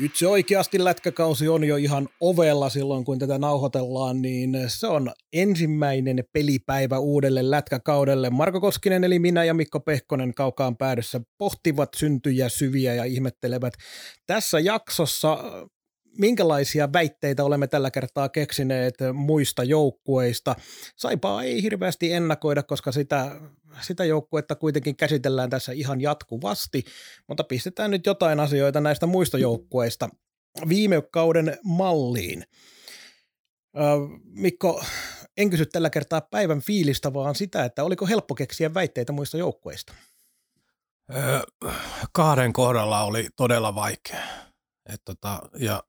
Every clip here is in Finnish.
Nyt se oikeasti lätkäkausi on jo ihan ovella silloin, kun tätä nauhoitellaan, niin se on ensimmäinen pelipäivä uudelle lätkäkaudelle. Marko Koskinen eli minä ja Mikko Pehkonen kaukaan päädyssä pohtivat syntyjä syviä ja ihmettelevät tässä jaksossa minkälaisia väitteitä olemme tällä kertaa keksineet muista joukkueista. Saipaa ei hirveästi ennakoida, koska sitä, sitä joukkuetta kuitenkin käsitellään tässä ihan jatkuvasti, mutta pistetään nyt jotain asioita näistä muista joukkueista viime kauden malliin. Mikko, en kysy tällä kertaa päivän fiilistä, vaan sitä, että oliko helppo keksiä väitteitä muista joukkueista? Kahden kohdalla oli todella vaikea. Et tota, ja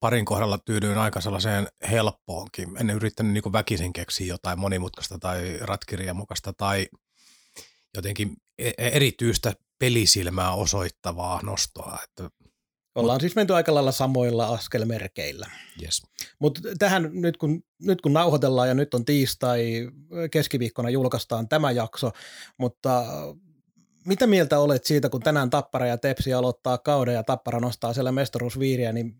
parin kohdalla tyydyin aika sellaiseen helppoonkin. En yrittänyt niin väkisin keksiä jotain monimutkaista tai ratkirjamukasta tai jotenkin e-, e-, erityistä pelisilmää osoittavaa nostoa. Että Ollaan siis menty aika lailla samoilla askelmerkeillä. Yes. Mutta tähän nyt kun, nyt kun nauhoitellaan ja nyt on tiistai, keskiviikkona julkaistaan tämä jakso, mutta mitä mieltä olet siitä, kun tänään Tappara ja Tepsi aloittaa kauden ja Tappara nostaa siellä mestaruusviiriä, niin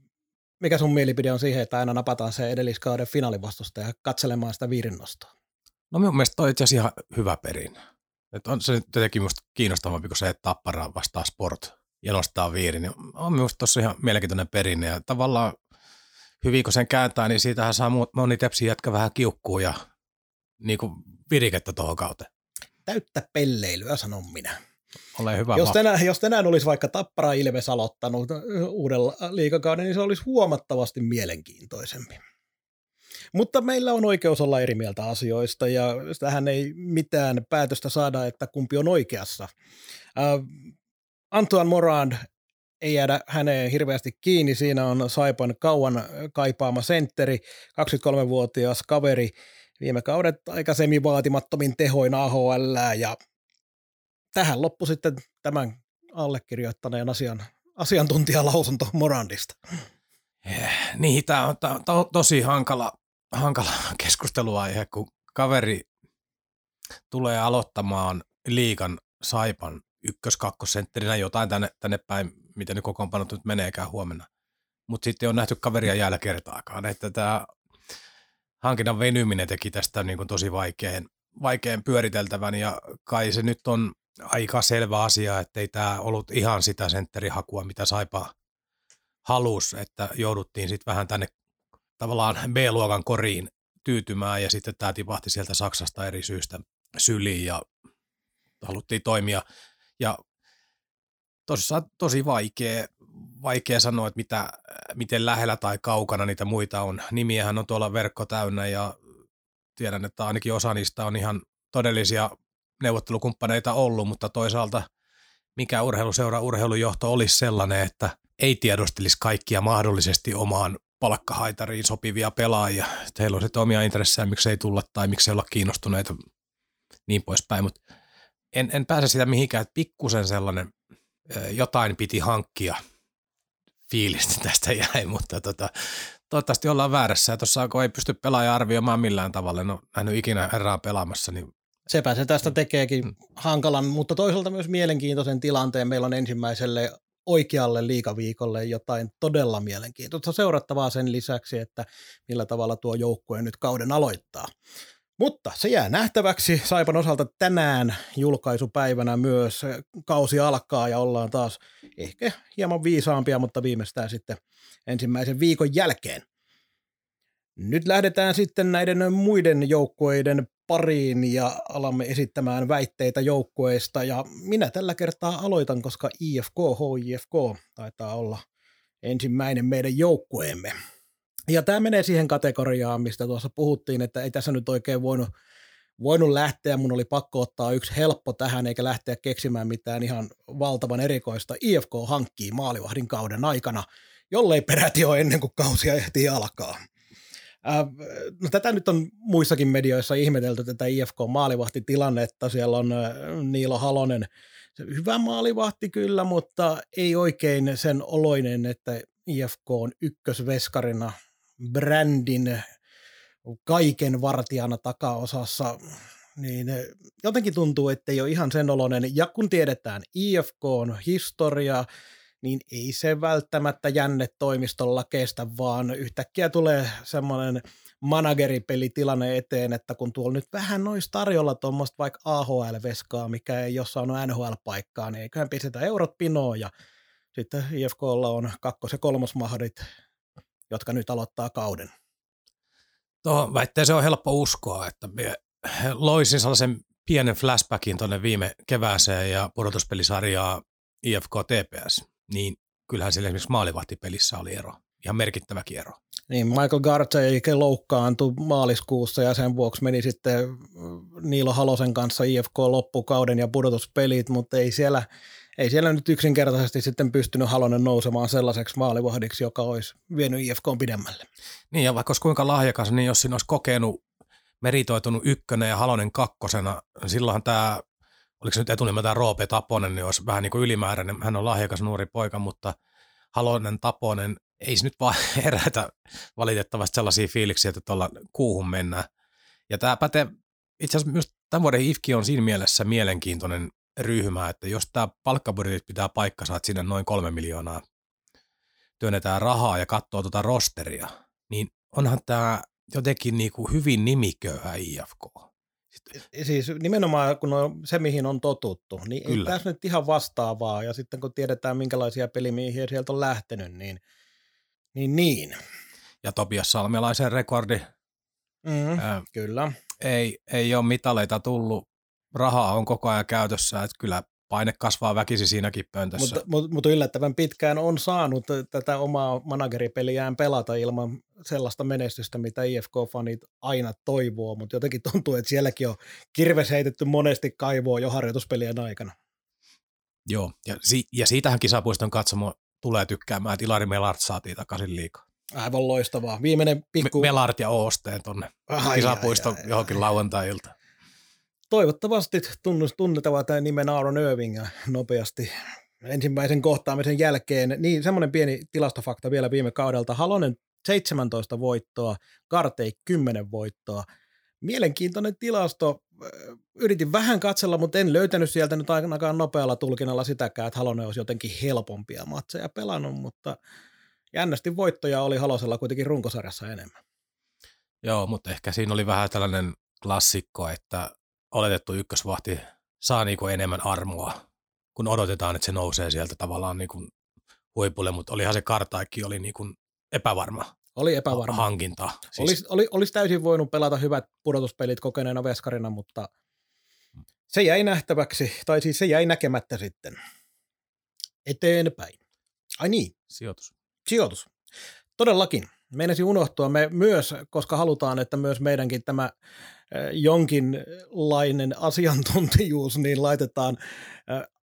mikä sun mielipide on siihen, että aina napataan se edelliskauden finaalivastusta ja katselemaan sitä viirinnostoa? No minun mielestä toi itse asiassa ihan hyvä perin. Et on se tietenkin minusta kiinnostavampi kuin se, että Tappara vastaa sport ja nostaa viirin. Niin on minusta tuossa ihan mielenkiintoinen perinne ja tavallaan hyvin kun sen kääntää, niin siitähän saa moni tepsi jätkä vähän kiukkuu ja niin kuin virikettä tuohon kauteen. Täyttä pelleilyä, sanon minä. Ole hyvä. Jos tänään, jos tänään olisi vaikka Tappara Ilves aloittanut uudella liikakauden, niin se olisi huomattavasti mielenkiintoisempi. Mutta meillä on oikeus olla eri mieltä asioista ja tähän ei mitään päätöstä saada, että kumpi on oikeassa. Äh, Antoine Morand ei jäädä häneen hirveästi kiinni. Siinä on Saipan kauan kaipaama sentteri, 23-vuotias kaveri, viime kaudet aika semivaatimattomin tehoin AHL ja tähän loppu sitten tämän allekirjoittaneen asian, asiantuntijalausunto Morandista. Niin, tämä on, tää on to, tosi hankala, hankala keskusteluaihe, kun kaveri tulee aloittamaan liikan Saipan ykkös-kakkosentterinä jotain tänne, tänne päin, miten ne kokoonpanot nyt meneekään huomenna. Mutta sitten on nähty kaveria jäällä kertaakaan, että tämä hankinnan venyminen teki tästä niin tosi vaikean, vaikean pyöriteltävän ja kai se nyt on aika selvä asia, että ei tämä ollut ihan sitä sentterihakua, mitä Saipa halus, että jouduttiin sitten vähän tänne tavallaan B-luokan koriin tyytymään ja sitten tämä tipahti sieltä Saksasta eri syystä syliin ja haluttiin toimia. Ja tosissaan tosi vaikea, vaikea sanoa, että mitä, miten lähellä tai kaukana niitä muita on. Nimiähän on tuolla verkko täynnä ja tiedän, että ainakin osa niistä on ihan todellisia neuvottelukumppaneita ollut, mutta toisaalta mikä urheiluseura urheilujohto olisi sellainen, että ei tiedostelisi kaikkia mahdollisesti omaan palkkahaitariin sopivia pelaajia. Että heillä on omia intressejä, miksi ei tulla tai miksi ei olla kiinnostuneita, niin poispäin. Mutta en, en pääse sitä mihinkään, että pikkusen sellainen jotain piti hankkia fiilistä tästä jäi, mutta tota, toivottavasti ollaan väärässä. Ja tuossa kun ei pysty pelaaja arvioimaan millään tavalla, no nähnyt ikinä herraa pelaamassa, niin Sepä se tästä tekeekin hankalan, mutta toisaalta myös mielenkiintoisen tilanteen. Meillä on ensimmäiselle oikealle liikaviikolle jotain todella mielenkiintoista seurattavaa sen lisäksi, että millä tavalla tuo joukkue nyt kauden aloittaa. Mutta se jää nähtäväksi. Saipan osalta tänään julkaisupäivänä myös kausi alkaa ja ollaan taas ehkä hieman viisaampia, mutta viimeistään sitten ensimmäisen viikon jälkeen. Nyt lähdetään sitten näiden muiden joukkueiden pariin ja alamme esittämään väitteitä joukkueista ja minä tällä kertaa aloitan, koska IFK, HIFK taitaa olla ensimmäinen meidän joukkueemme. Ja tämä menee siihen kategoriaan, mistä tuossa puhuttiin, että ei tässä nyt oikein voinut, voinut lähteä, mun oli pakko ottaa yksi helppo tähän, eikä lähteä keksimään mitään ihan valtavan erikoista. IFK hankkii maalivahdin kauden aikana jollei peräti jo ennen kuin kausia ehtii alkaa. Äh, no tätä nyt on muissakin medioissa ihmetelty, tätä IFK-maalivahtitilannetta. Siellä on äh, Niilo Halonen, hyvä maalivahti kyllä, mutta ei oikein sen oloinen, että IFK on ykkösveskarina brändin kaiken vartijana takaosassa, niin jotenkin tuntuu, että ei ole ihan sen oloinen. Ja kun tiedetään IFK on historia, niin ei se välttämättä jänne toimistolla kestä, vaan yhtäkkiä tulee semmoinen manageripelitilanne eteen, että kun tuolla nyt vähän nois tarjolla tuommoista vaikka AHL-veskaa, mikä ei ole saanut NHL-paikkaa, niin eiköhän pistetä eurot pinoon ja sitten IFKlla on kakkos- ja kolmosmahdit, jotka nyt aloittaa kauden. Tuohon väitteeseen on helppo uskoa, että loisin sellaisen pienen flashbackin tuonne viime kevääseen ja pudotuspelisarjaa IFK TPS, niin kyllähän siellä esimerkiksi maalivahtipelissä oli ero, ihan merkittäväkin ero. Niin, Michael Gartey loukkaantui maaliskuussa ja sen vuoksi meni sitten Niilo Halosen kanssa IFK loppukauden ja pudotuspelit, mutta ei siellä, ei siellä nyt yksinkertaisesti sitten pystynyt Halonen nousemaan sellaiseksi maalivahdiksi, joka olisi vienyt IFK pidemmälle. Niin ja vaikka olisi kuinka lahjakas, niin jos siinä olisi kokenut meritoitunut ykkönen ja Halonen kakkosena, silloinhan tämä, oliko se nyt etunimeltään Roope Taponen, niin olisi vähän niin kuin ylimääräinen. Hän on lahjakas nuori poika, mutta Halonen Taponen ei se nyt vaan herätä valitettavasti sellaisia fiiliksiä, että tuolla kuuhun mennään. Ja tämä pätee, itse asiassa myös tämän vuoden IFKI on siinä mielessä mielenkiintoinen ryhmä, että jos tämä palkkabudjetit pitää paikkansa, että sinne noin kolme miljoonaa työnnetään rahaa ja katsoo tuota rosteria, niin onhan tämä jotenkin niin kuin hyvin nimiköyhä IFK. Siis nimenomaan kun on se, mihin on totuttu, niin Kyllä. ei tässä nyt ihan vastaavaa. Ja sitten kun tiedetään, minkälaisia pelimiehiä sieltä on lähtenyt, niin niin. niin. Ja Topias Salmelaisen rekordi. Mm, ää, kyllä. Ei, ei ole mitaleita tullut. Rahaa on koko ajan käytössä, että kyllä paine kasvaa väkisi siinäkin pöntössä. Mutta, mutta, mutta yllättävän pitkään on saanut tätä omaa manageripeliään pelata ilman sellaista menestystä, mitä IFK-fanit aina toivoo, mutta jotenkin tuntuu, että sielläkin on kirves heitetty monesti kaivoa jo harjoituspelien aikana. Joo, ja, si- ja siitähän kisapuiston katsomo tulee tykkäämään, että Ilari Melart saatiin takaisin liikaa. Aivan loistavaa. Viimeinen pikku... Me- Melart ja Oosteen tuonne kisapuiston johonkin lauantai-ilta toivottavasti tunnetaan tämä nimen Aaron Irving nopeasti ensimmäisen kohtaamisen jälkeen. Niin, semmoinen pieni tilastofakta vielä viime kaudelta. Halonen 17 voittoa, Kartei 10 voittoa. Mielenkiintoinen tilasto. Yritin vähän katsella, mutta en löytänyt sieltä nyt ainakaan nopealla tulkinnalla sitäkään, että Halonen olisi jotenkin helpompia matseja pelannut, mutta jännästi voittoja oli Halosella kuitenkin runkosarjassa enemmän. Joo, mutta ehkä siinä oli vähän tällainen klassikko, että oletettu ykkösvahti saa niin kuin enemmän armoa, kun odotetaan, että se nousee sieltä tavallaan niin kuin huipulle, mutta olihan se kartaikki oli niin kuin epävarma. Oli epävarma. Hankinta. Siis. Olisi, oli, olisi täysin voinut pelata hyvät pudotuspelit kokeneena veskarina, mutta se jäi nähtäväksi, tai siis se jäi näkemättä sitten. Eteenpäin. Ai niin. Sijoitus. Sijoitus. Todellakin. Meinasi unohtua me myös, koska halutaan, että myös meidänkin tämä jonkinlainen asiantuntijuus niin laitetaan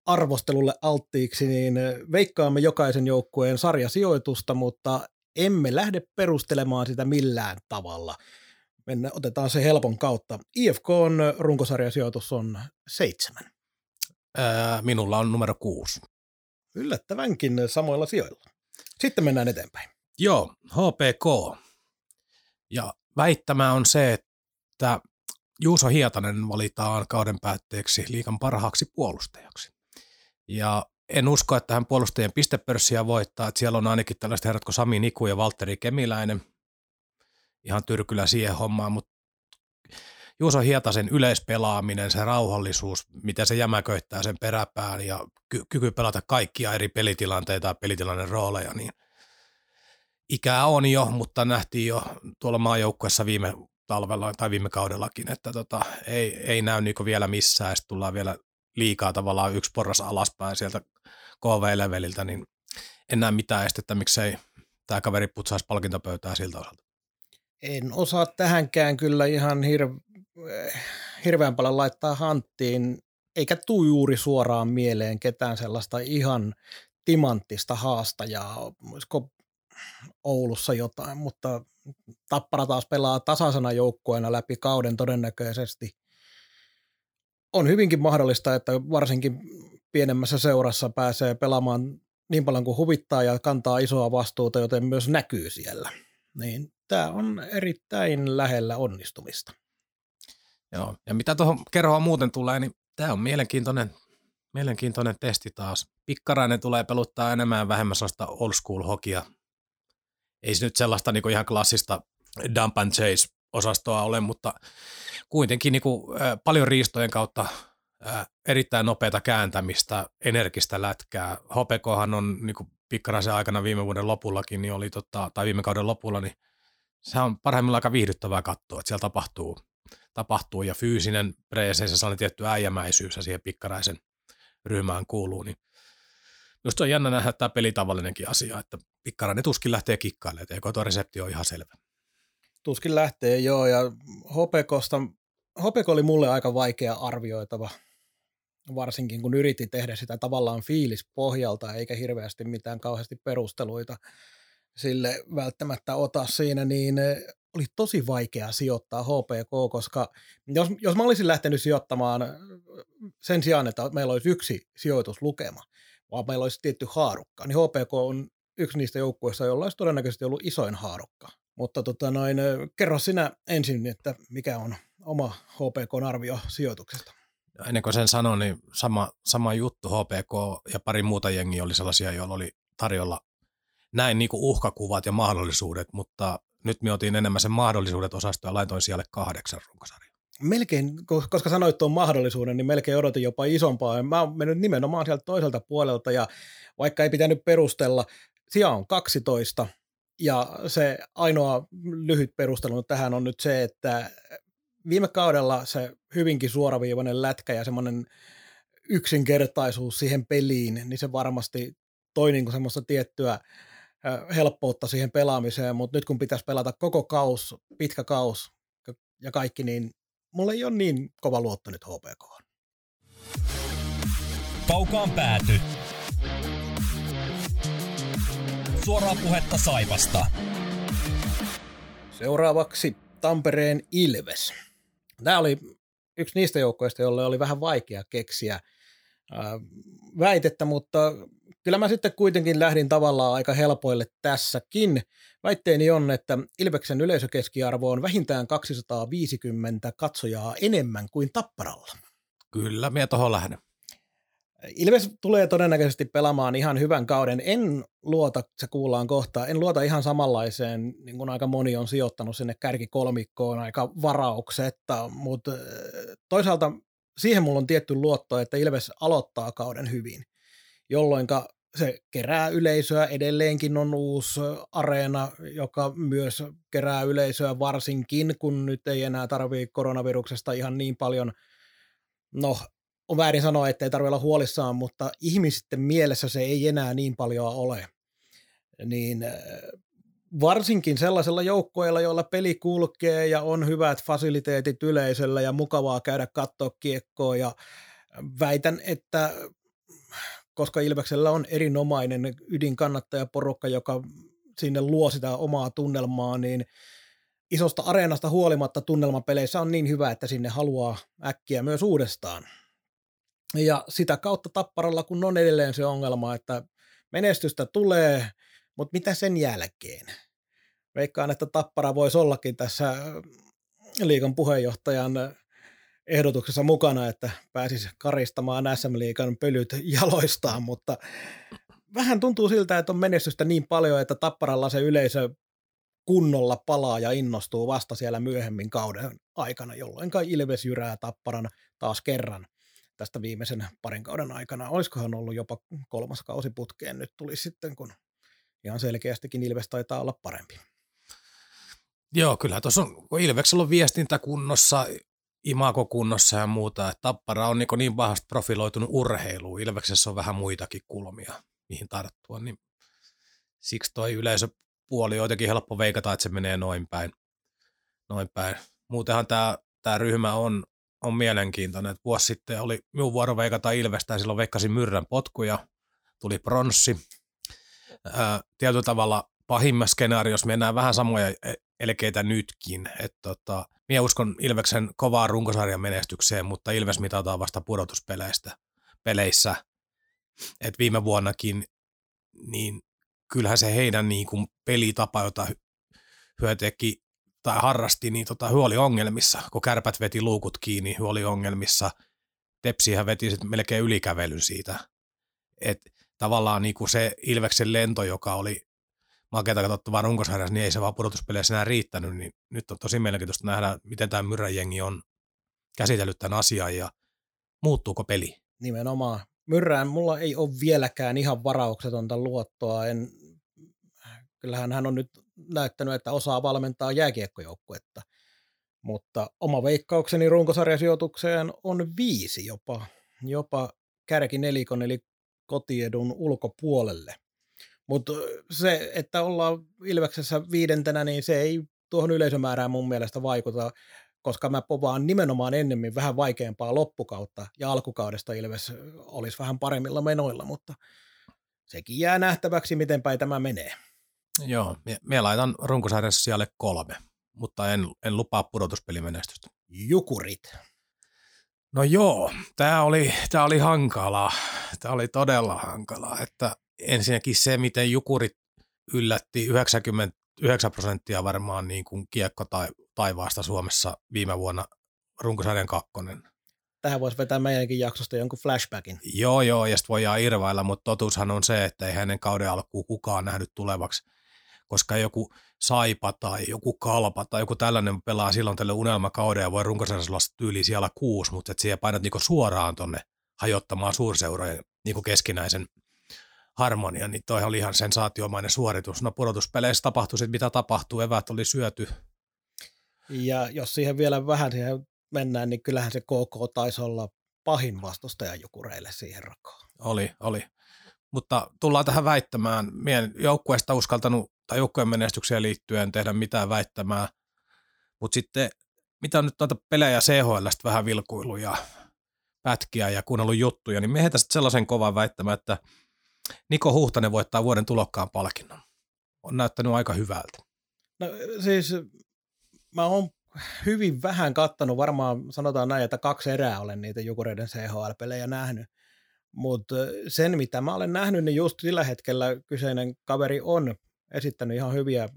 arvostelulle alttiiksi, niin veikkaamme jokaisen joukkueen sarjasijoitusta, mutta emme lähde perustelemaan sitä millään tavalla. Mennä, otetaan se helpon kautta. IFK on runkosarjasijoitus on seitsemän. Ää, minulla on numero kuusi. Yllättävänkin samoilla sijoilla. Sitten mennään eteenpäin. Joo, HPK. Ja väittämä on se, että Juuso Hietanen valitaan kauden päätteeksi liikan parhaaksi puolustajaksi. Ja en usko, että hän puolustajien pistepörssiä voittaa. Että siellä on ainakin tällaiset herrat kuin Sami Niku ja Valtteri Kemiläinen. Ihan tyrkylä siihen hommaan, mutta Juuso Hietasen yleispelaaminen, se rauhallisuus, miten se jämäköittää sen peräpään ja ky- kyky pelata kaikkia eri pelitilanteita ja pelitilanteen rooleja, niin ikää on jo, mutta nähtiin jo tuolla maajoukkuessa viime talvella tai viime kaudellakin, että tota, ei, ei näy niinku vielä missään, sitten tullaan vielä liikaa tavallaan yksi porras alaspäin sieltä KV-leveliltä, niin en näe mitään estettä, miksei tämä kaveri putsaisi palkintopöytää siltä osalta. En osaa tähänkään kyllä ihan hir- hirveän paljon laittaa hanttiin, eikä tuu juuri suoraan mieleen ketään sellaista ihan timanttista haastajaa. Olisiko Oulussa jotain, mutta Tappara taas pelaa tasaisena joukkueena läpi kauden todennäköisesti. On hyvinkin mahdollista, että varsinkin pienemmässä seurassa pääsee pelaamaan niin paljon kuin huvittaa ja kantaa isoa vastuuta, joten myös näkyy siellä. Niin tämä on erittäin lähellä onnistumista. Joo, ja mitä tuohon kerhoa muuten tulee, niin tämä on mielenkiintoinen, mielenkiintoinen testi taas. Pikkarainen tulee peluttaa enemmän vähemmän sellaista old school hokia. Ei se nyt sellaista niin ihan klassista dump and chase osastoa ole, mutta kuitenkin niin kuin, äh, paljon riistojen kautta äh, erittäin nopeata kääntämistä, energistä lätkää. Hopekohan on niin kuin pikkaraisen aikana viime vuoden lopullakin, niin oli tota, tai viime kauden lopulla, niin se on parhaimmillaan aika viihdyttävää katsoa, että siellä tapahtuu, tapahtuu ja fyysinen preeseissä sellainen tietty äijämäisyys ja siihen pikkaraisen ryhmään kuuluu, niin Just on jännä nähdä tämä pelitavallinenkin asia, että pikkarainen tuskin lähtee kikkailemaan, että tuo resepti on ihan selvä. Tuskin lähtee, joo, ja Hopekosta, Hopeko oli mulle aika vaikea arvioitava, varsinkin kun yritti tehdä sitä tavallaan fiilispohjalta, eikä hirveästi mitään kauheasti perusteluita sille välttämättä ota siinä, niin eh, oli tosi vaikea sijoittaa HPK, koska jos, jos mä olisin lähtenyt sijoittamaan eh, sen sijaan, että meillä olisi yksi sijoituslukema, vaan meillä olisi tietty haarukka, niin HPK on yksi niistä joukkueista, jolla olisi todennäköisesti ollut isoin haarukka. Mutta tota noin, kerro sinä ensin, että mikä on oma HPK-arvio sijoituksesta. Ennen kuin sen sanon, niin sama, sama juttu HPK ja pari muuta jengiä oli sellaisia, joilla oli tarjolla näin niin kuin uhkakuvat ja mahdollisuudet, mutta nyt me otin enemmän sen mahdollisuudet osasto ja laitoin siellä kahdeksan runkosarjaa. Melkein, koska sanoit tuon mahdollisuuden, niin melkein odotin jopa isompaa. Mä oon mennyt nimenomaan sieltä toiselta puolelta ja vaikka ei pitänyt perustella, sija on 12 ja se ainoa lyhyt perustelu tähän on nyt se, että viime kaudella se hyvinkin suoraviivainen lätkä ja semmoinen yksinkertaisuus siihen peliin, niin se varmasti toi niin semmoista tiettyä helppoutta siihen pelaamiseen, mutta nyt kun pitäisi pelata koko kaus, pitkä kaus ja kaikki, niin mulla ei ole niin kova luotto nyt HPK. Kaukaan pääty. Suoraa puhetta Saivasta. Seuraavaksi Tampereen Ilves. Tämä oli yksi niistä joukkoista, jolle oli vähän vaikea keksiä väitettä, mutta kyllä mä sitten kuitenkin lähdin tavallaan aika helpoille tässäkin. Väitteeni on, että Ilveksen yleisökeskiarvo on vähintään 250 katsojaa enemmän kuin Tapparalla. Kyllä, minä tuohon lähden. Ilves tulee todennäköisesti pelaamaan ihan hyvän kauden. En luota, se kuullaan kohta, en luota ihan samanlaiseen, niin kuin aika moni on sijoittanut sinne kärkikolmikkoon aika varauksetta, mutta toisaalta siihen mulla on tietty luotto, että Ilves aloittaa kauden hyvin, jolloin se kerää yleisöä, edelleenkin on uusi areena, joka myös kerää yleisöä varsinkin, kun nyt ei enää tarvitse koronaviruksesta ihan niin paljon, no on väärin sanoa, että ei tarvitse olla huolissaan, mutta ihmisten mielessä se ei enää niin paljon ole. Niin varsinkin sellaisella joukkoilla, joilla peli kulkee ja on hyvät fasiliteetit yleisöllä ja mukavaa käydä katsoa kiekkoa ja väitän, että koska Ilveksellä on erinomainen ydinkannattajaporukka, joka sinne luo sitä omaa tunnelmaa, niin isosta areenasta huolimatta tunnelmapeleissä on niin hyvä, että sinne haluaa äkkiä myös uudestaan. Ja sitä kautta Tapparalla, kun on edelleen se ongelma, että menestystä tulee, mutta mitä sen jälkeen? Veikkaan, että Tappara voisi ollakin tässä liikan puheenjohtajan ehdotuksessa mukana, että pääsisi karistamaan SM-liikan pölyt jaloistaan, mutta vähän tuntuu siltä, että on menestystä niin paljon, että Tapparalla se yleisö kunnolla palaa ja innostuu vasta siellä myöhemmin kauden aikana, jolloin Ilves jyrää Tapparan taas kerran tästä viimeisen parin kauden aikana. Olisikohan ollut jopa kolmas kausi putkeen nyt tuli sitten, kun ihan selkeästikin Ilves taitaa olla parempi. Joo, kyllä tuossa on, kun Ilveksellä on viestintä kunnossa, imako kunnossa ja muuta, että Tappara on niin, niin pahasti profiloitunut urheiluun. Ilveksessä on vähän muitakin kulmia, mihin tarttua, niin siksi toi yleisöpuoli on jotenkin helppo veikata, että se menee noin päin. Noin päin. Muutenhan tämä, tämä ryhmä on, on mielenkiintoinen. Vuosi sitten oli minun vuoro veikata Ilvestä ja silloin veikkasin Myrrän potkuja, tuli pronssi. Tietyllä tavalla pahimmassa skenaariossa mennään vähän samoja elkeitä nytkin. Et tota, minä uskon Ilveksen kovaa runkosarjan menestykseen, mutta Ilves mitataan vasta pudotuspeleistä peleissä. Et viime vuonnakin, niin kyllähän se heidän niin kuin pelitapa, jota hyö teki tai harrasti, niin tota, hyö oli ongelmissa. Kun kärpät veti luukut kiinni, hyö oli ongelmissa. Tepsihän veti sitten melkein ylikävelyn siitä. Et tavallaan niin kuin se Ilveksen lento, joka oli makeata katsottavaa runkosarjassa, niin ei se vaan pudotuspeleissä enää riittänyt, niin nyt on tosi mielenkiintoista nähdä, miten tämä Myrräjengi on käsitellyt tämän asian ja muuttuuko peli. Nimenomaan. Myrrään mulla ei ole vieläkään ihan varauksetonta luottoa. En, kyllähän hän on nyt näyttänyt, että osaa valmentaa jääkiekkojoukkuetta. Mutta oma veikkaukseni runkosarjasijoitukseen on viisi jopa, jopa kärkinelikon eli kotiedun ulkopuolelle. Mutta se, että ollaan Ilveksessä viidentenä, niin se ei tuohon yleisömäärään mun mielestä vaikuta, koska mä povaan nimenomaan ennemmin vähän vaikeampaa loppukautta ja alkukaudesta Ilves olisi vähän paremmilla menoilla, mutta sekin jää nähtäväksi, miten päin tämä menee. Joo, minä laitan runkosarjassa siellä kolme, mutta en, en lupaa pudotuspelimenestystä. Jukurit. No joo, tämä oli, tää oli hankalaa. Tämä oli todella hankalaa, että ensinnäkin se, miten Jukurit yllätti 99 prosenttia varmaan niin kuin kiekko tai taivaasta Suomessa viime vuonna runkosarjan kakkonen. Tähän voisi vetää meidänkin jaksosta jonkun flashbackin. Joo, joo, ja sitten voidaan irvailla, mutta totuushan on se, että ei hänen kauden alkuun kukaan nähnyt tulevaksi, koska joku Saipa tai joku Kalpa tai joku tällainen pelaa silloin tälle unelmakauden ja voi runkosarjassa olla tyyli siellä kuusi, mutta että siellä painat niinku suoraan tonne hajottamaan suurseurojen niinku keskinäisen harmonia, niin toi oli ihan sensaatiomainen suoritus. No pudotuspeleissä tapahtui sitten mitä tapahtuu, evät oli syöty. Ja jos siihen vielä vähän siihen mennään, niin kyllähän se KK taisi olla pahin vastustaja Jukureille siihen rakoon. Oli, oli. Mutta tullaan tähän väittämään. Mien joukkueesta uskaltanut tai joukkueen menestykseen liittyen tehdä mitään väittämää. Mutta sitten, mitä on nyt noita pelejä CHL vähän vilkuilu ja pätkiä ja kuunnellut juttuja, niin me heitä sellaisen kovan väittämään, että Niko Huhtanen voittaa vuoden tulokkaan palkinnon. On näyttänyt aika hyvältä. No siis mä oon hyvin vähän kattanut, varmaan sanotaan näin, että kaksi erää olen niitä Jukureiden CHL-pelejä nähnyt. Mutta sen, mitä mä olen nähnyt, niin just sillä hetkellä kyseinen kaveri on esittänyt ihan hyviä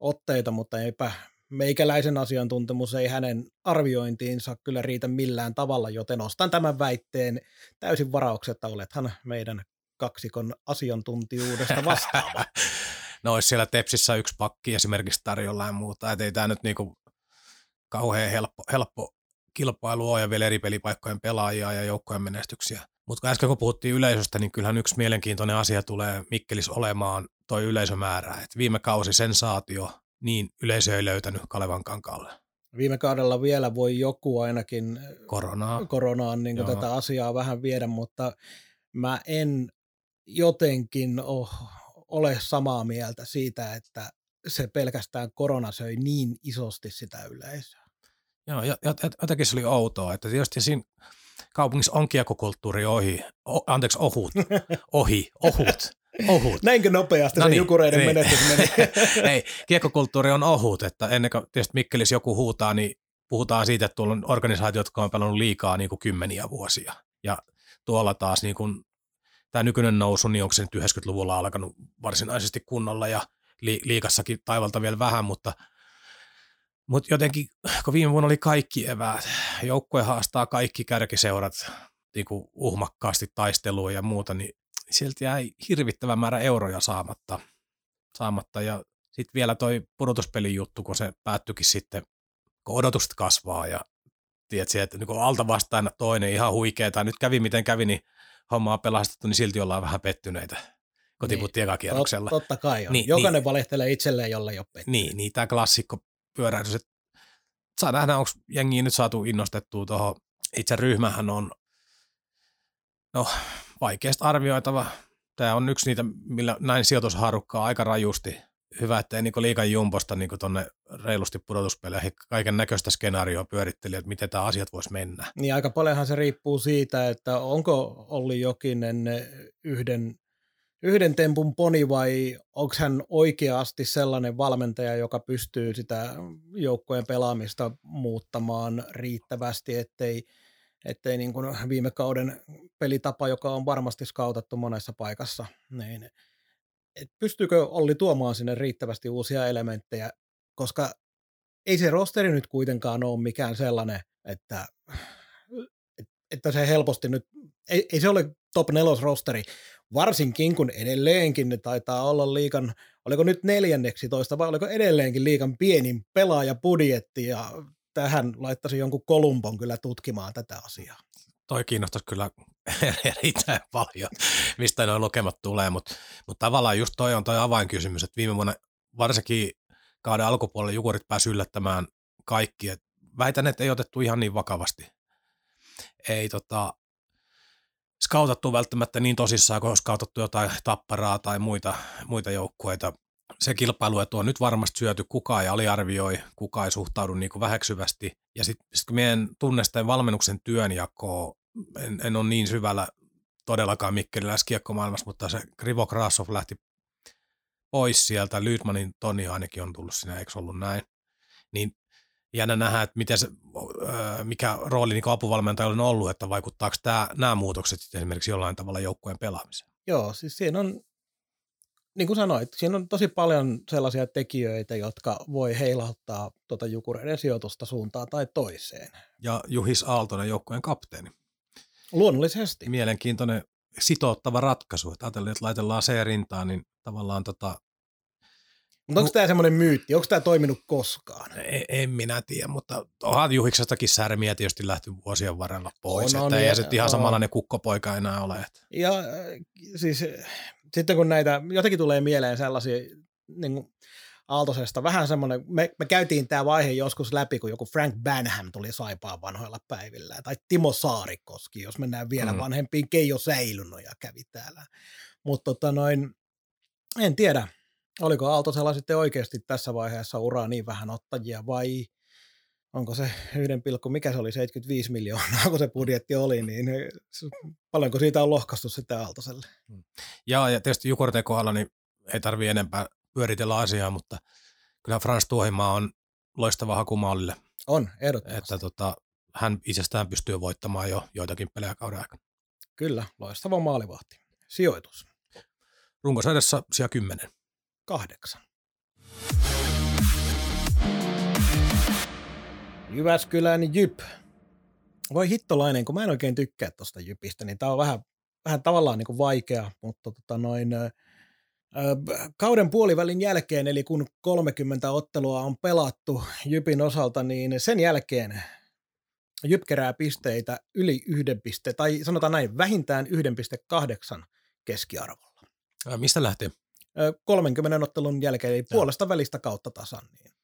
otteita, mutta eipä meikäläisen asiantuntemus ei hänen arviointiinsa kyllä riitä millään tavalla, joten ostan tämän väitteen täysin varauksetta, olethan meidän kaksikon asiantuntijuudesta vastaava. no olisi siellä Tepsissä yksi pakki esimerkiksi tarjolla ja muuta, että ei tämä nyt niinku kauhean helppo, helppo kilpailu ole ja vielä eri pelipaikkojen pelaajia ja joukkojen menestyksiä. Mutta äsken kun puhuttiin yleisöstä, niin kyllähän yksi mielenkiintoinen asia tulee Mikkelis olemaan toi yleisömäärä. Et viime kausi sensaatio, niin yleisö ei löytänyt Kalevan kankaalle. Viime kaudella vielä voi joku ainakin koronaa. koronaan niin tätä asiaa vähän viedä, mutta mä en jotenkin oh, ole samaa mieltä siitä, että se pelkästään korona söi niin isosti sitä yleisöä. Joo, jotenkin se oli outoa, että tietysti siinä kaupungissa on kiekokulttuuri ohi, o, anteeksi ohut, ohi, ohut, ohut. Näinkö nopeasti no niin, jukureiden niin. menetys meni? Ei, kiekkokulttuuri on ohut, että ennen kuin tietysti Mikkelis joku huutaa, niin puhutaan siitä, että tuolla on organisaatiot, jotka on pelannut liikaa niin kuin kymmeniä vuosia. Ja tuolla taas niin kuin tämä nykyinen nousu, niin onko se nyt 90-luvulla alkanut varsinaisesti kunnolla ja li- liikassakin taivalta vielä vähän, mutta, mutta jotenkin, kun viime vuonna oli kaikki eväät, joukkue haastaa kaikki kärkiseurat niin kuin uhmakkaasti taisteluun ja muuta, niin sieltä jäi hirvittävä määrä euroja saamatta. saamatta. Ja sitten vielä toi pudotuspelin juttu, kun se päättyikin sitten, kun odotukset kasvaa ja tiedät, että niin alta vastaan toinen ihan huikeeta. Nyt kävi miten kävi, niin hommaa pelastettu, niin silti ollaan vähän pettyneitä kotiputti niin. kierroksella. Tot, totta kai on. Niin, Jokainen niin, valehtelee itselleen, jolle ei ole pettynyt. Niin, niin tämä klassikko pyörähdys, että saa nähdä, onko jengiä nyt saatu innostettua tuohon. Itse ryhmähän on, no vaikeasti arvioitava. Tämä on yksi niitä, millä näin sijoitusharukkaa aika rajusti hyvä, että ei niin liikan jumposta niin tuonne reilusti pudotuspeleihin kaiken näköistä skenaarioa pyöritteli, että miten tämä asiat voisi mennä. Niin aika paljonhan se riippuu siitä, että onko Olli Jokinen yhden yhden tempun poni vai onko hän oikeasti sellainen valmentaja, joka pystyy sitä joukkojen pelaamista muuttamaan riittävästi, ettei, ettei niin viime kauden pelitapa, joka on varmasti skautattu monessa paikassa, niin et pystyykö Olli tuomaan sinne riittävästi uusia elementtejä, koska ei se rosteri nyt kuitenkaan ole mikään sellainen, että, että se helposti nyt, ei, ei se ole top nelos rosteri, varsinkin kun edelleenkin ne taitaa olla liikan, oliko nyt neljänneksi toista vai oliko edelleenkin liikan pienin pelaajapudjetti ja tähän laittaisi jonkun Kolumbon kyllä tutkimaan tätä asiaa. Toi kiinnostaisi kyllä erittäin paljon, mistä nuo lukemat tulee, mutta, mutta tavallaan just toi on toi avainkysymys, että viime vuonna varsinkin kauden alkupuolella Jukurit pääsi yllättämään kaikki. Et väitän, että ei otettu ihan niin vakavasti. Ei tota, skautattu välttämättä niin tosissaan, kun on skautattu jotain tapparaa tai muita, muita joukkueita. Se kilpailu on nyt varmasti syöty, kukaan ei aliarvioi, kukaan ei suhtaudu niin kuin väheksyvästi. Ja sitten sit kun meidän tunnesteen valmennuksen työnjakoa, en, en ole niin syvällä todellakaan Mikkelillä kiekkomaailmassa, mutta se Krivo Krasov lähti pois sieltä, Lydmanin Toni ainakin on tullut sinne, eikö ollut näin, niin jännä nähdä, että miten se, mikä rooli niin apuvalmentajalla on ollut, että vaikuttaako tämä, nämä muutokset esimerkiksi jollain tavalla joukkueen pelaamiseen. Joo, siis siinä on, niin kuin sanoit, siinä on tosi paljon sellaisia tekijöitä, jotka voi heilauttaa tuota Jukureiden sijoitusta suuntaan tai toiseen. Ja Juhis Aaltonen joukkueen kapteeni. Luonnollisesti. Mielenkiintoinen sitouttava ratkaisu, että ajatellaan, että laitellaan se rintaan, niin tavallaan tota, mutta onko tämä semmoinen myytti? Onko tämä toiminut koskaan? En, en minä tiedä, mutta onhan Juhiksestakin särmiä tietysti lähty vuosien varrella pois. On, että on, ei se ihan samanlainen kukkopoika enää ole. Että. Ja äh, siis sitten kun näitä, jotenkin tulee mieleen sellaisia niin kuin Aaltosesta, vähän semmoinen, me, me käytiin tämä vaihe joskus läpi, kun joku Frank Banham tuli Saipaan vanhoilla päivillä, tai Timo Saarikoski, jos mennään vielä mm. vanhempiin, Keijo Säilynoja kävi täällä. Mutta tota noin, en tiedä, oliko Aaltosella sitten oikeasti tässä vaiheessa uraa niin vähän ottajia vai onko se yhden pilkku, mikä se oli, 75 miljoonaa, kun se budjetti oli, niin paljonko siitä on lohkaistu sitten Aaltoselle? Hmm. Ja, ja tietysti Jukurteen kohdalla niin ei tarvitse enempää pyöritellä asiaa, mutta kyllä Frans Tuohimaa on loistava hakumaalille. On, ehdottomasti. Että tota, hän itsestään pystyy voittamaan jo joitakin pelejä kauden aikana. Kyllä, loistava maalivahti. Sijoitus. Runkosarjassa sija 10 kahdeksan. Jyväskylän Jyp. Voi hittolainen, kun mä en oikein tykkää tuosta Jypistä, niin tää on vähän, vähän tavallaan niin kuin vaikea, mutta tota noin, ö, kauden puolivälin jälkeen, eli kun 30 ottelua on pelattu Jypin osalta, niin sen jälkeen Jyp kerää pisteitä yli yhden piste, tai sanotaan näin, vähintään 1,8 keskiarvolla. Mistä lähtee? 30 ottelun jälkeen, eli puolesta välistä kautta tasan. Niin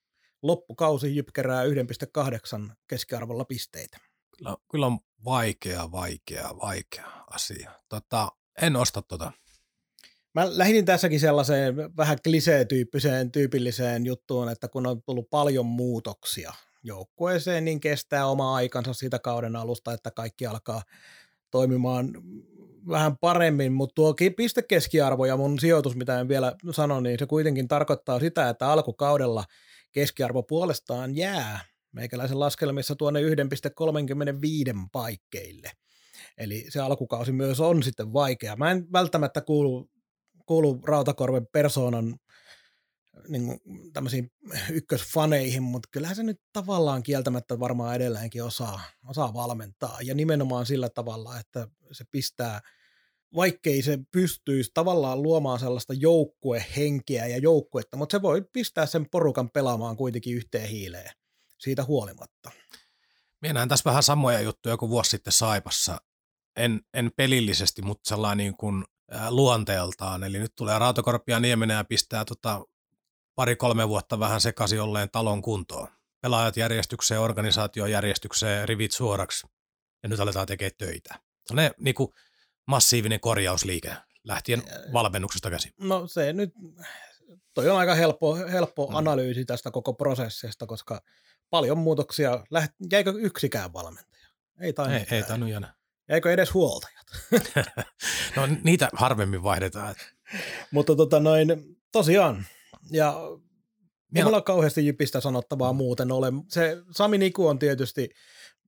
loppukausi Jyp kerää 1,8 keskiarvolla pisteitä. Kyllä, kyllä on vaikea, vaikea, vaikea asia. Tota, en osta tota. Mä lähdin tässäkin sellaiseen vähän klisee-tyyppiseen, tyypilliseen juttuun, että kun on tullut paljon muutoksia joukkueeseen, niin kestää oma aikansa siitä kauden alusta, että kaikki alkaa toimimaan vähän paremmin, mutta tuo pistekeskiarvo ja mun sijoitus, mitä en vielä sano, niin se kuitenkin tarkoittaa sitä, että alkukaudella keskiarvo puolestaan jää meikäläisen laskelmissa tuonne 1,35 paikkeille. Eli se alkukausi myös on sitten vaikea. Mä en välttämättä kuulu, kuulu Rautakorven persoonan niin kuin, tämmöisiin ykkösfaneihin, mutta kyllähän se nyt tavallaan kieltämättä varmaan edelleenkin osaa, osaa valmentaa. Ja nimenomaan sillä tavalla, että se pistää, vaikkei se pystyisi tavallaan luomaan sellaista joukkuehenkeä ja joukkuetta, mutta se voi pistää sen porukan pelaamaan kuitenkin yhteen hiileen siitä huolimatta. Minä näen tässä vähän samoja juttuja kuin vuosi sitten Saipassa. En, en pelillisesti, mutta sellainen niin kuin luonteeltaan. Eli nyt tulee Rautakorpia Nieminen ja pistää tota pari-kolme vuotta vähän sekaisin olleen talon kuntoon. Pelaajat järjestykseen, organisaatio järjestykseen, rivit suoraksi ja nyt aletaan tekemään töitä. Se on ne, niin kuin massiivinen korjausliike lähtien valmennuksesta käsin. No se nyt, toi on aika helppo, helppo mm. analyysi tästä koko prosessista, koska paljon muutoksia, läht, jäikö yksikään valmentaja? Ei tainnut. Ei, ei tainnut jäädä. Eikö edes huoltajat? no niitä harvemmin vaihdetaan. Mutta tota noin, tosiaan, ja ei mulla kauheasti jypistä sanottavaa muuten ole. Se Sami Niku on tietysti,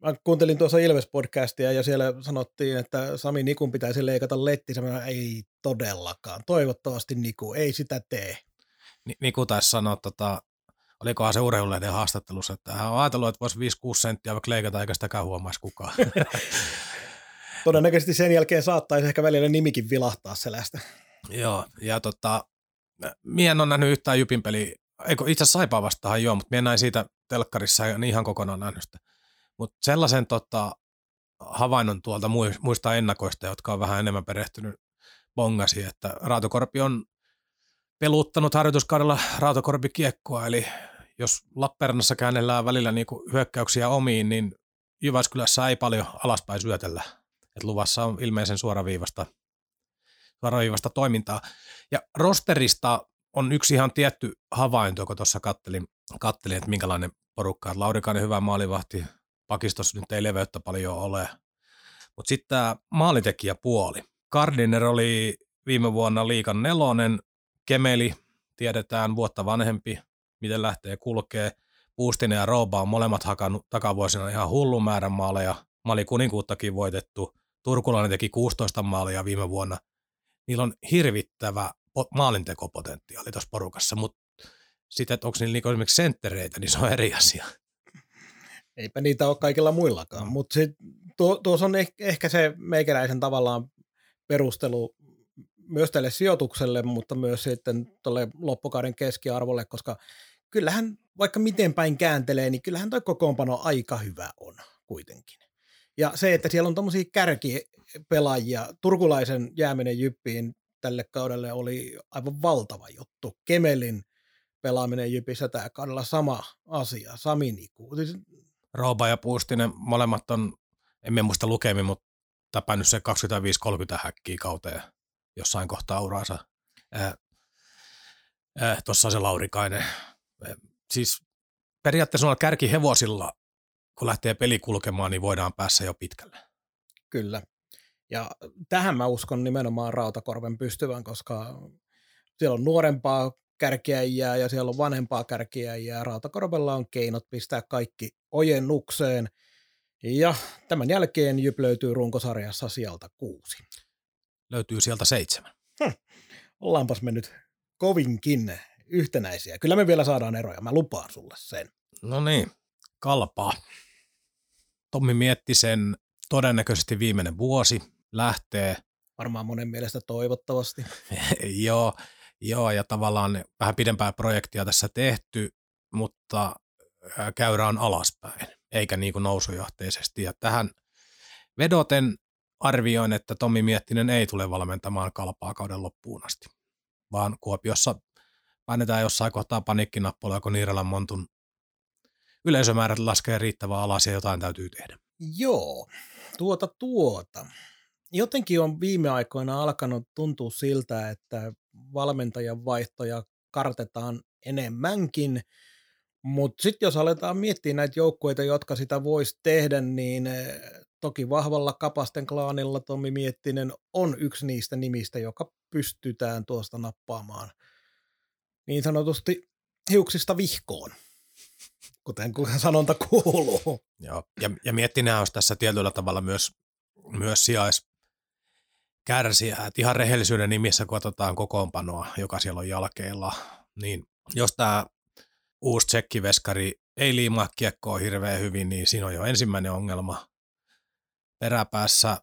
mä kuuntelin tuossa Ilves-podcastia ja siellä sanottiin, että Sami Nikun pitäisi leikata letti. Mä, ei todellakaan. Toivottavasti Niku, ei sitä tee. Niku taisi sanoa, tota, olikohan se urheilulehden haastattelussa, että hän on ajatellut, että voisi 5-6 senttiä vaikka leikata, eikä sitäkään huomaisi kukaan. Todennäköisesti sen jälkeen saattaisi ehkä välillä nimikin vilahtaa selästä. Joo, ja tota, mie en ole nähnyt yhtään Jypin peliä eikö itse asiassa Saipaa vastaan joo, mutta minä näin siitä telkkarissa ja ihan kokonaan nähnyt sitä. Mutta sellaisen tota, havainnon tuolta muista ennakoista, jotka on vähän enemmän perehtynyt bongasi, että Raatokorpi on peluttanut harjoituskaudella Raatokorpi-kiekkoa, eli jos Lappeenrannassa käännellään välillä niinku hyökkäyksiä omiin, niin Jyväskylässä ei paljon alaspäin syötellä. Et luvassa on ilmeisen suoraviivasta, suoraviivasta toimintaa. Ja rosterista on yksi ihan tietty havainto, kun tuossa kattelin, kattelin, että minkälainen porukka. Että Laurikainen hyvä maalivahti, pakistossa nyt ei leveyttä paljon ole. Mutta sitten tämä maalitekijäpuoli. Gardiner oli viime vuonna liikan nelonen, Kemeli tiedetään vuotta vanhempi, miten lähtee kulkee. Puustinen ja Rooba on molemmat hakannut takavuosina ihan hullun määrän maaleja. Mali kuninkuuttakin voitettu. Turkulainen teki 16 maalia viime vuonna. Niillä on hirvittävä maalintekopotentiaali tuossa porukassa, mutta sitten, että onko niillä niinku esimerkiksi senttereitä, niin se on eri asia. Eipä niitä ole kaikilla muillakaan, mutta tuo, tuossa on ehkä se meikäläisen tavallaan perustelu myös tälle sijoitukselle, mutta myös sitten tuolle loppukauden keskiarvolle, koska kyllähän vaikka miten päin kääntelee, niin kyllähän tuo kokoonpano aika hyvä on kuitenkin. Ja se, että siellä on tuommoisia kärkipelaajia, turkulaisen jääminen jyppiin tälle kaudelle oli aivan valtava juttu. Kemelin pelaaminen Jypissä tämä kaudella sama asia, Sami Niku. Siis... Rooba ja Puustinen, molemmat on, en muista lukemia, mutta täpännyt se 25-30 häkkiä kauteen jossain kohtaa uraansa. Äh, äh, Tuossa se Laurikainen. Äh, siis periaatteessa on kärkihevosilla, kun lähtee peli kulkemaan, niin voidaan päässä jo pitkälle. Kyllä. Ja tähän mä uskon nimenomaan Rautakorven pystyvän, koska siellä on nuorempaa kärkiäjää ja siellä on vanhempaa kärkiäjää. Rautakorvella on keinot pistää kaikki ojennukseen. Ja tämän jälkeen Jyp löytyy runkosarjassa sieltä kuusi. Löytyy sieltä seitsemän. Hm. Ollaanpas me nyt kovinkin yhtenäisiä. Kyllä me vielä saadaan eroja, mä lupaan sulle sen. No niin, kalpaa. Tommi mietti sen todennäköisesti viimeinen vuosi lähtee. Varmaan monen mielestä toivottavasti. joo, joo, ja tavallaan vähän pidempää projektia tässä tehty, mutta käyrä on alaspäin, eikä niin kuin nousujohteisesti. Ja tähän vedoten arvioin, että Tommi Miettinen ei tule valmentamaan kalpaa kauden loppuun asti, vaan Kuopiossa painetaan jossain kohtaa paniikkinappulaa, kun Niiralan Montun yleisömäärät laskee riittävän alas ja jotain täytyy tehdä. Joo, tuota tuota. Jotenkin on viime aikoina alkanut tuntua siltä, että valmentajan vaihtoja kartetaan enemmänkin, mutta sitten jos aletaan miettiä näitä joukkueita, jotka sitä voisi tehdä, niin eh, toki vahvalla Kapasten klaanilla Tommi Miettinen on yksi niistä nimistä, joka pystytään tuosta nappaamaan niin sanotusti hiuksista vihkoon, kuten sanonta kuuluu. Joo, ja, ja Miettinen olisi tässä tietyllä tavalla myös, myös sijais kärsiä. Et ihan rehellisyyden nimissä, kun otetaan kokoonpanoa, joka siellä on jalkeilla, niin jos tämä uusi tsekkiveskari ei liimaa kiekkoa hirveän hyvin, niin siinä on jo ensimmäinen ongelma. Peräpäässä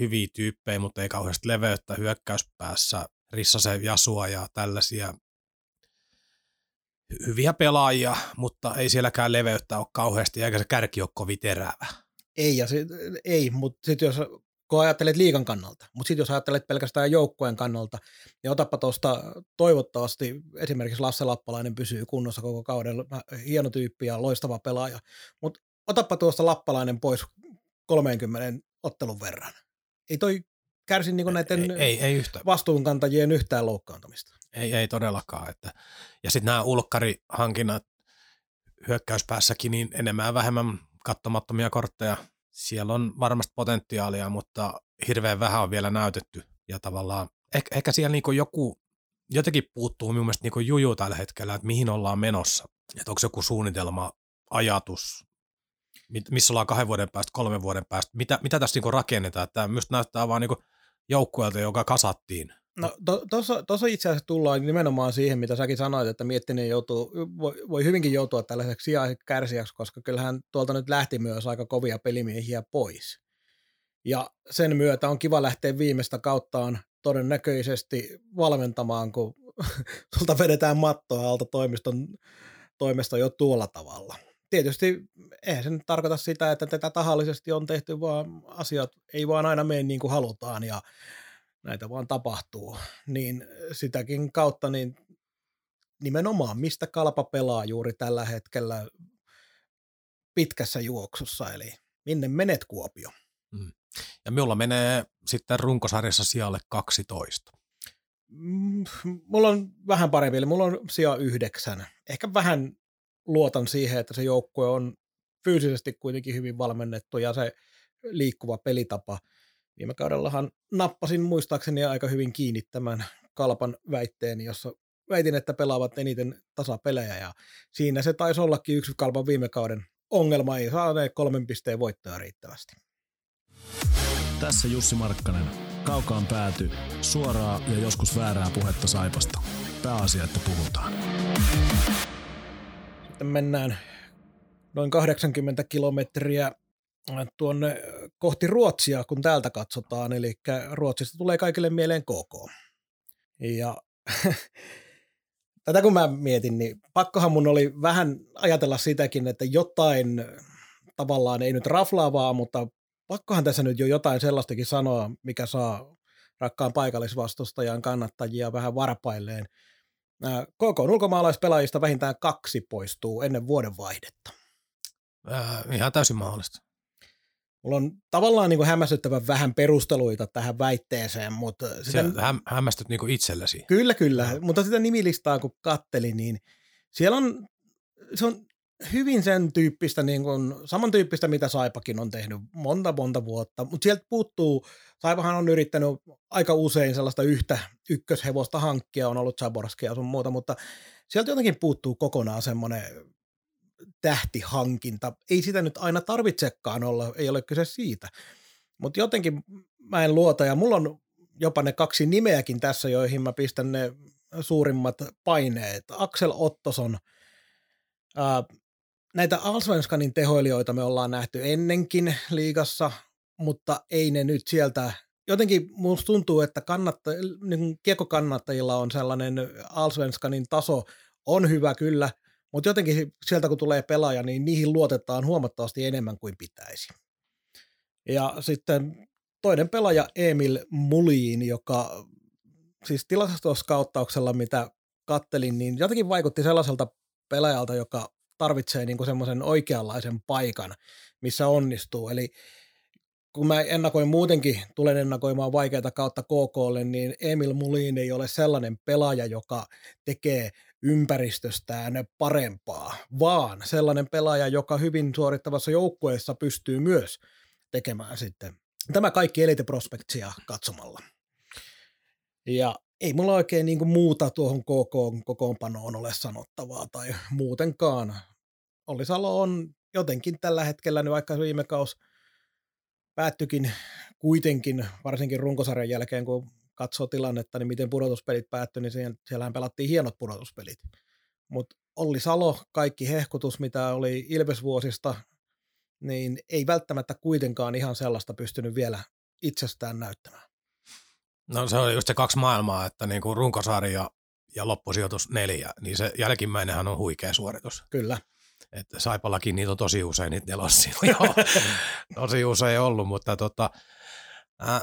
hyviä tyyppejä, mutta ei kauheasti leveyttä hyökkäyspäässä, Rissase Jasua ja tällaisia hyviä pelaajia, mutta ei sielläkään leveyttä ole kauheasti, eikä se kärki ole kovin terävä. Ei, ja sit, ei mutta sitten jos kun ajattelet liikan kannalta. Mutta sitten jos ajattelet pelkästään joukkueen kannalta, niin otapa tuosta toivottavasti esimerkiksi Lasse Lappalainen pysyy kunnossa koko kauden. Hieno tyyppi ja loistava pelaaja. Mutta otapa tuosta Lappalainen pois 30 ottelun verran. Ei toi kärsi niinku näiden ei, ei, ei yhtä. vastuunkantajien yhtään loukkaantumista. Ei, ei todellakaan. Että. Ja sitten nämä ulkkarihankinnat hyökkäyspäässäkin, niin enemmän ja vähemmän kattomattomia kortteja siellä on varmasti potentiaalia, mutta hirveän vähän on vielä näytetty. Ja tavallaan ehkä, ehkä siellä niin joku, jotenkin puuttuu minun mielestä niin juju tällä hetkellä, että mihin ollaan menossa. Että onko joku suunnitelma, ajatus, missä ollaan kahden vuoden päästä, kolmen vuoden päästä, mitä, mitä tässä niin rakennetaan. Tämä myös näyttää vaan niin joukkueelta, joka kasattiin. No tuossa to, itse asiassa tullaan nimenomaan siihen, mitä säkin sanoit, että Miettinen joutuu, voi, voi hyvinkin joutua tällaiseksi kärsijäksi, koska kyllähän tuolta nyt lähti myös aika kovia pelimiehiä pois. Ja sen myötä on kiva lähteä viimeistä kauttaan todennäköisesti valmentamaan, kun sulta vedetään mattoa alta toimiston toimesta jo tuolla tavalla. Tietysti eihän se nyt tarkoita sitä, että tätä tahallisesti on tehty, vaan asiat ei vaan aina mene niin kuin halutaan ja näitä vaan tapahtuu. Niin sitäkin kautta niin nimenomaan, mistä kalpa pelaa juuri tällä hetkellä pitkässä juoksussa, eli minne menet Kuopio. Mm. Ja minulla menee sitten runkosarjassa sijalle 12. Mm, mulla on vähän parempi, eli mulla on sija yhdeksän. Ehkä vähän luotan siihen, että se joukkue on fyysisesti kuitenkin hyvin valmennettu ja se liikkuva pelitapa. Viime kaudellahan nappasin muistaakseni aika hyvin kiinni tämän kalpan väitteeni, jossa väitin, että pelaavat eniten tasapelejä ja siinä se taisi ollakin yksi kalpan viime kauden ongelma, ei saaneet kolmen pisteen voittoa riittävästi. Tässä Jussi Markkanen. Kaukaan pääty. Suoraa ja joskus väärää puhetta Saipasta. Pääasia, että puhutaan. Sitten mennään noin 80 kilometriä tuonne kohti Ruotsia, kun täältä katsotaan. Eli Ruotsista tulee kaikille mieleen KK. Ja tätä kun mä mietin, niin pakkohan mun oli vähän ajatella sitäkin, että jotain tavallaan ei nyt raflaavaa, mutta pakkohan tässä nyt jo jotain sellaistakin sanoa, mikä saa rakkaan paikallisvastustajan kannattajia vähän varpailleen. KK ulkomaalaispelaajista vähintään kaksi poistuu ennen vuoden vaihdetta. Äh, ihan täysin mahdollista. Mulla on tavallaan niin hämmästyttävän vähän perusteluita tähän väitteeseen, mutta... Sitä, häm, hämmästyt niin itsellesi. Kyllä, kyllä. No. Mutta sitä nimilistaa kun kattelin, niin siellä on, se on hyvin sen tyyppistä, niin kuin, samantyyppistä, mitä Saipakin on tehnyt monta, monta vuotta, mutta sieltä puuttuu, Saipahan on yrittänyt aika usein sellaista yhtä ykköshevosta hankkia, on ollut Zaborskia ja sun muuta, mutta sieltä jotenkin puuttuu kokonaan semmoinen tähtihankinta. Ei sitä nyt aina tarvitsekaan olla, ei ole kyse siitä. Mutta jotenkin mä en luota, ja mulla on jopa ne kaksi nimeäkin tässä, joihin mä pistän ne suurimmat paineet. Axel Ottoson, ää, näitä Alsvenskanin tehoilijoita me ollaan nähty ennenkin liigassa, mutta ei ne nyt sieltä, jotenkin musta tuntuu, että kannatta, niin kiekokannattajilla on sellainen Alsvenskanin taso, on hyvä kyllä, mutta jotenkin sieltä kun tulee pelaaja, niin niihin luotetaan huomattavasti enemmän kuin pitäisi. Ja sitten toinen pelaaja Emil Muliin, joka siis tilastoskauttauksella, mitä kattelin, niin jotenkin vaikutti sellaiselta pelaajalta, joka tarvitsee niin semmoisen oikeanlaisen paikan, missä onnistuu. Eli kun mä ennakoin muutenkin, tulen ennakoimaan vaikeita kautta KKlle, niin Emil Mulin ei ole sellainen pelaaja, joka tekee ympäristöstään parempaa, vaan sellainen pelaaja, joka hyvin suorittavassa joukkueessa pystyy myös tekemään sitten tämä kaikki Elite Prospectsia katsomalla. Ja ei mulla oikein niin muuta tuohon KK kokoonpanoon ole sanottavaa tai muutenkaan. Olli Salo on jotenkin tällä hetkellä, niin vaikka viime kaus päättyikin kuitenkin, varsinkin runkosarjan jälkeen, kun katsoo tilannetta, niin miten pudotuspelit päättyi, niin siellähän pelattiin hienot pudotuspelit. Mutta Olli Salo, kaikki hehkutus, mitä oli Ilvesvuosista, niin ei välttämättä kuitenkaan ihan sellaista pystynyt vielä itsestään näyttämään. No se on just se kaksi maailmaa, että niin kuin runkosarja ja loppusijoitus neljä, niin se jälkimmäinenhän on huikea suoritus. Kyllä. Että Saipallakin niitä on tosi usein niitä nelossia. tosi usein ollut, mutta tota, äh,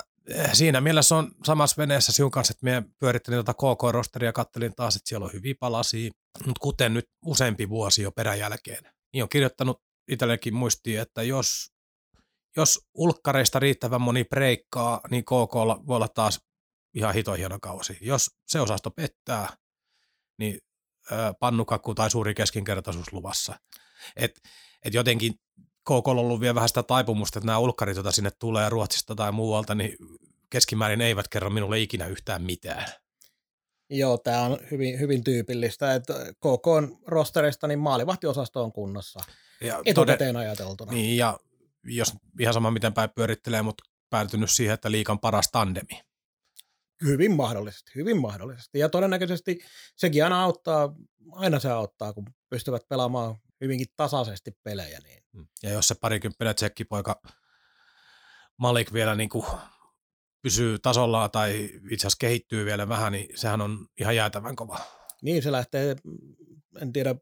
siinä mielessä on samassa veneessä sinun kanssa, että me pyörittelin tuota KK-rosteria ja kattelin taas, että siellä on hyviä palasia, mutta kuten nyt useampi vuosi jo peräjälkeen, niin on kirjoittanut itsellekin muistiin, että jos, jos ulkkareista riittävän moni breikkaa, niin KK voi olla taas ihan hito hieno kausi. Jos se osasto pettää, niin pannukakku tai suuri keskinkertaisuus luvassa. Et, et jotenkin KK on ollut vielä vähän sitä taipumusta, että nämä ulkkarit, joita sinne tulee Ruotsista tai muualta, niin keskimäärin eivät kerro minulle ikinä yhtään mitään. Joo, tämä on hyvin, hyvin tyypillistä, että KK on rosterista, niin maalivahtiosasto on kunnossa Ja etukäteen ajateltuna. Niin, ja jos ihan sama miten päin pyörittelee, mutta päätynyt siihen, että liikan paras tandemi. Hyvin mahdollisesti, hyvin mahdollisesti. Ja todennäköisesti sekin aina auttaa, aina se auttaa, kun pystyvät pelaamaan hyvinkin tasaisesti pelejä. Niin. Ja jos se parikymppinen tsekkipoika Malik vielä niin kuin pysyy tasolla tai itse asiassa kehittyy vielä vähän, niin sehän on ihan jäätävän kova. Niin se lähtee, en tiedä,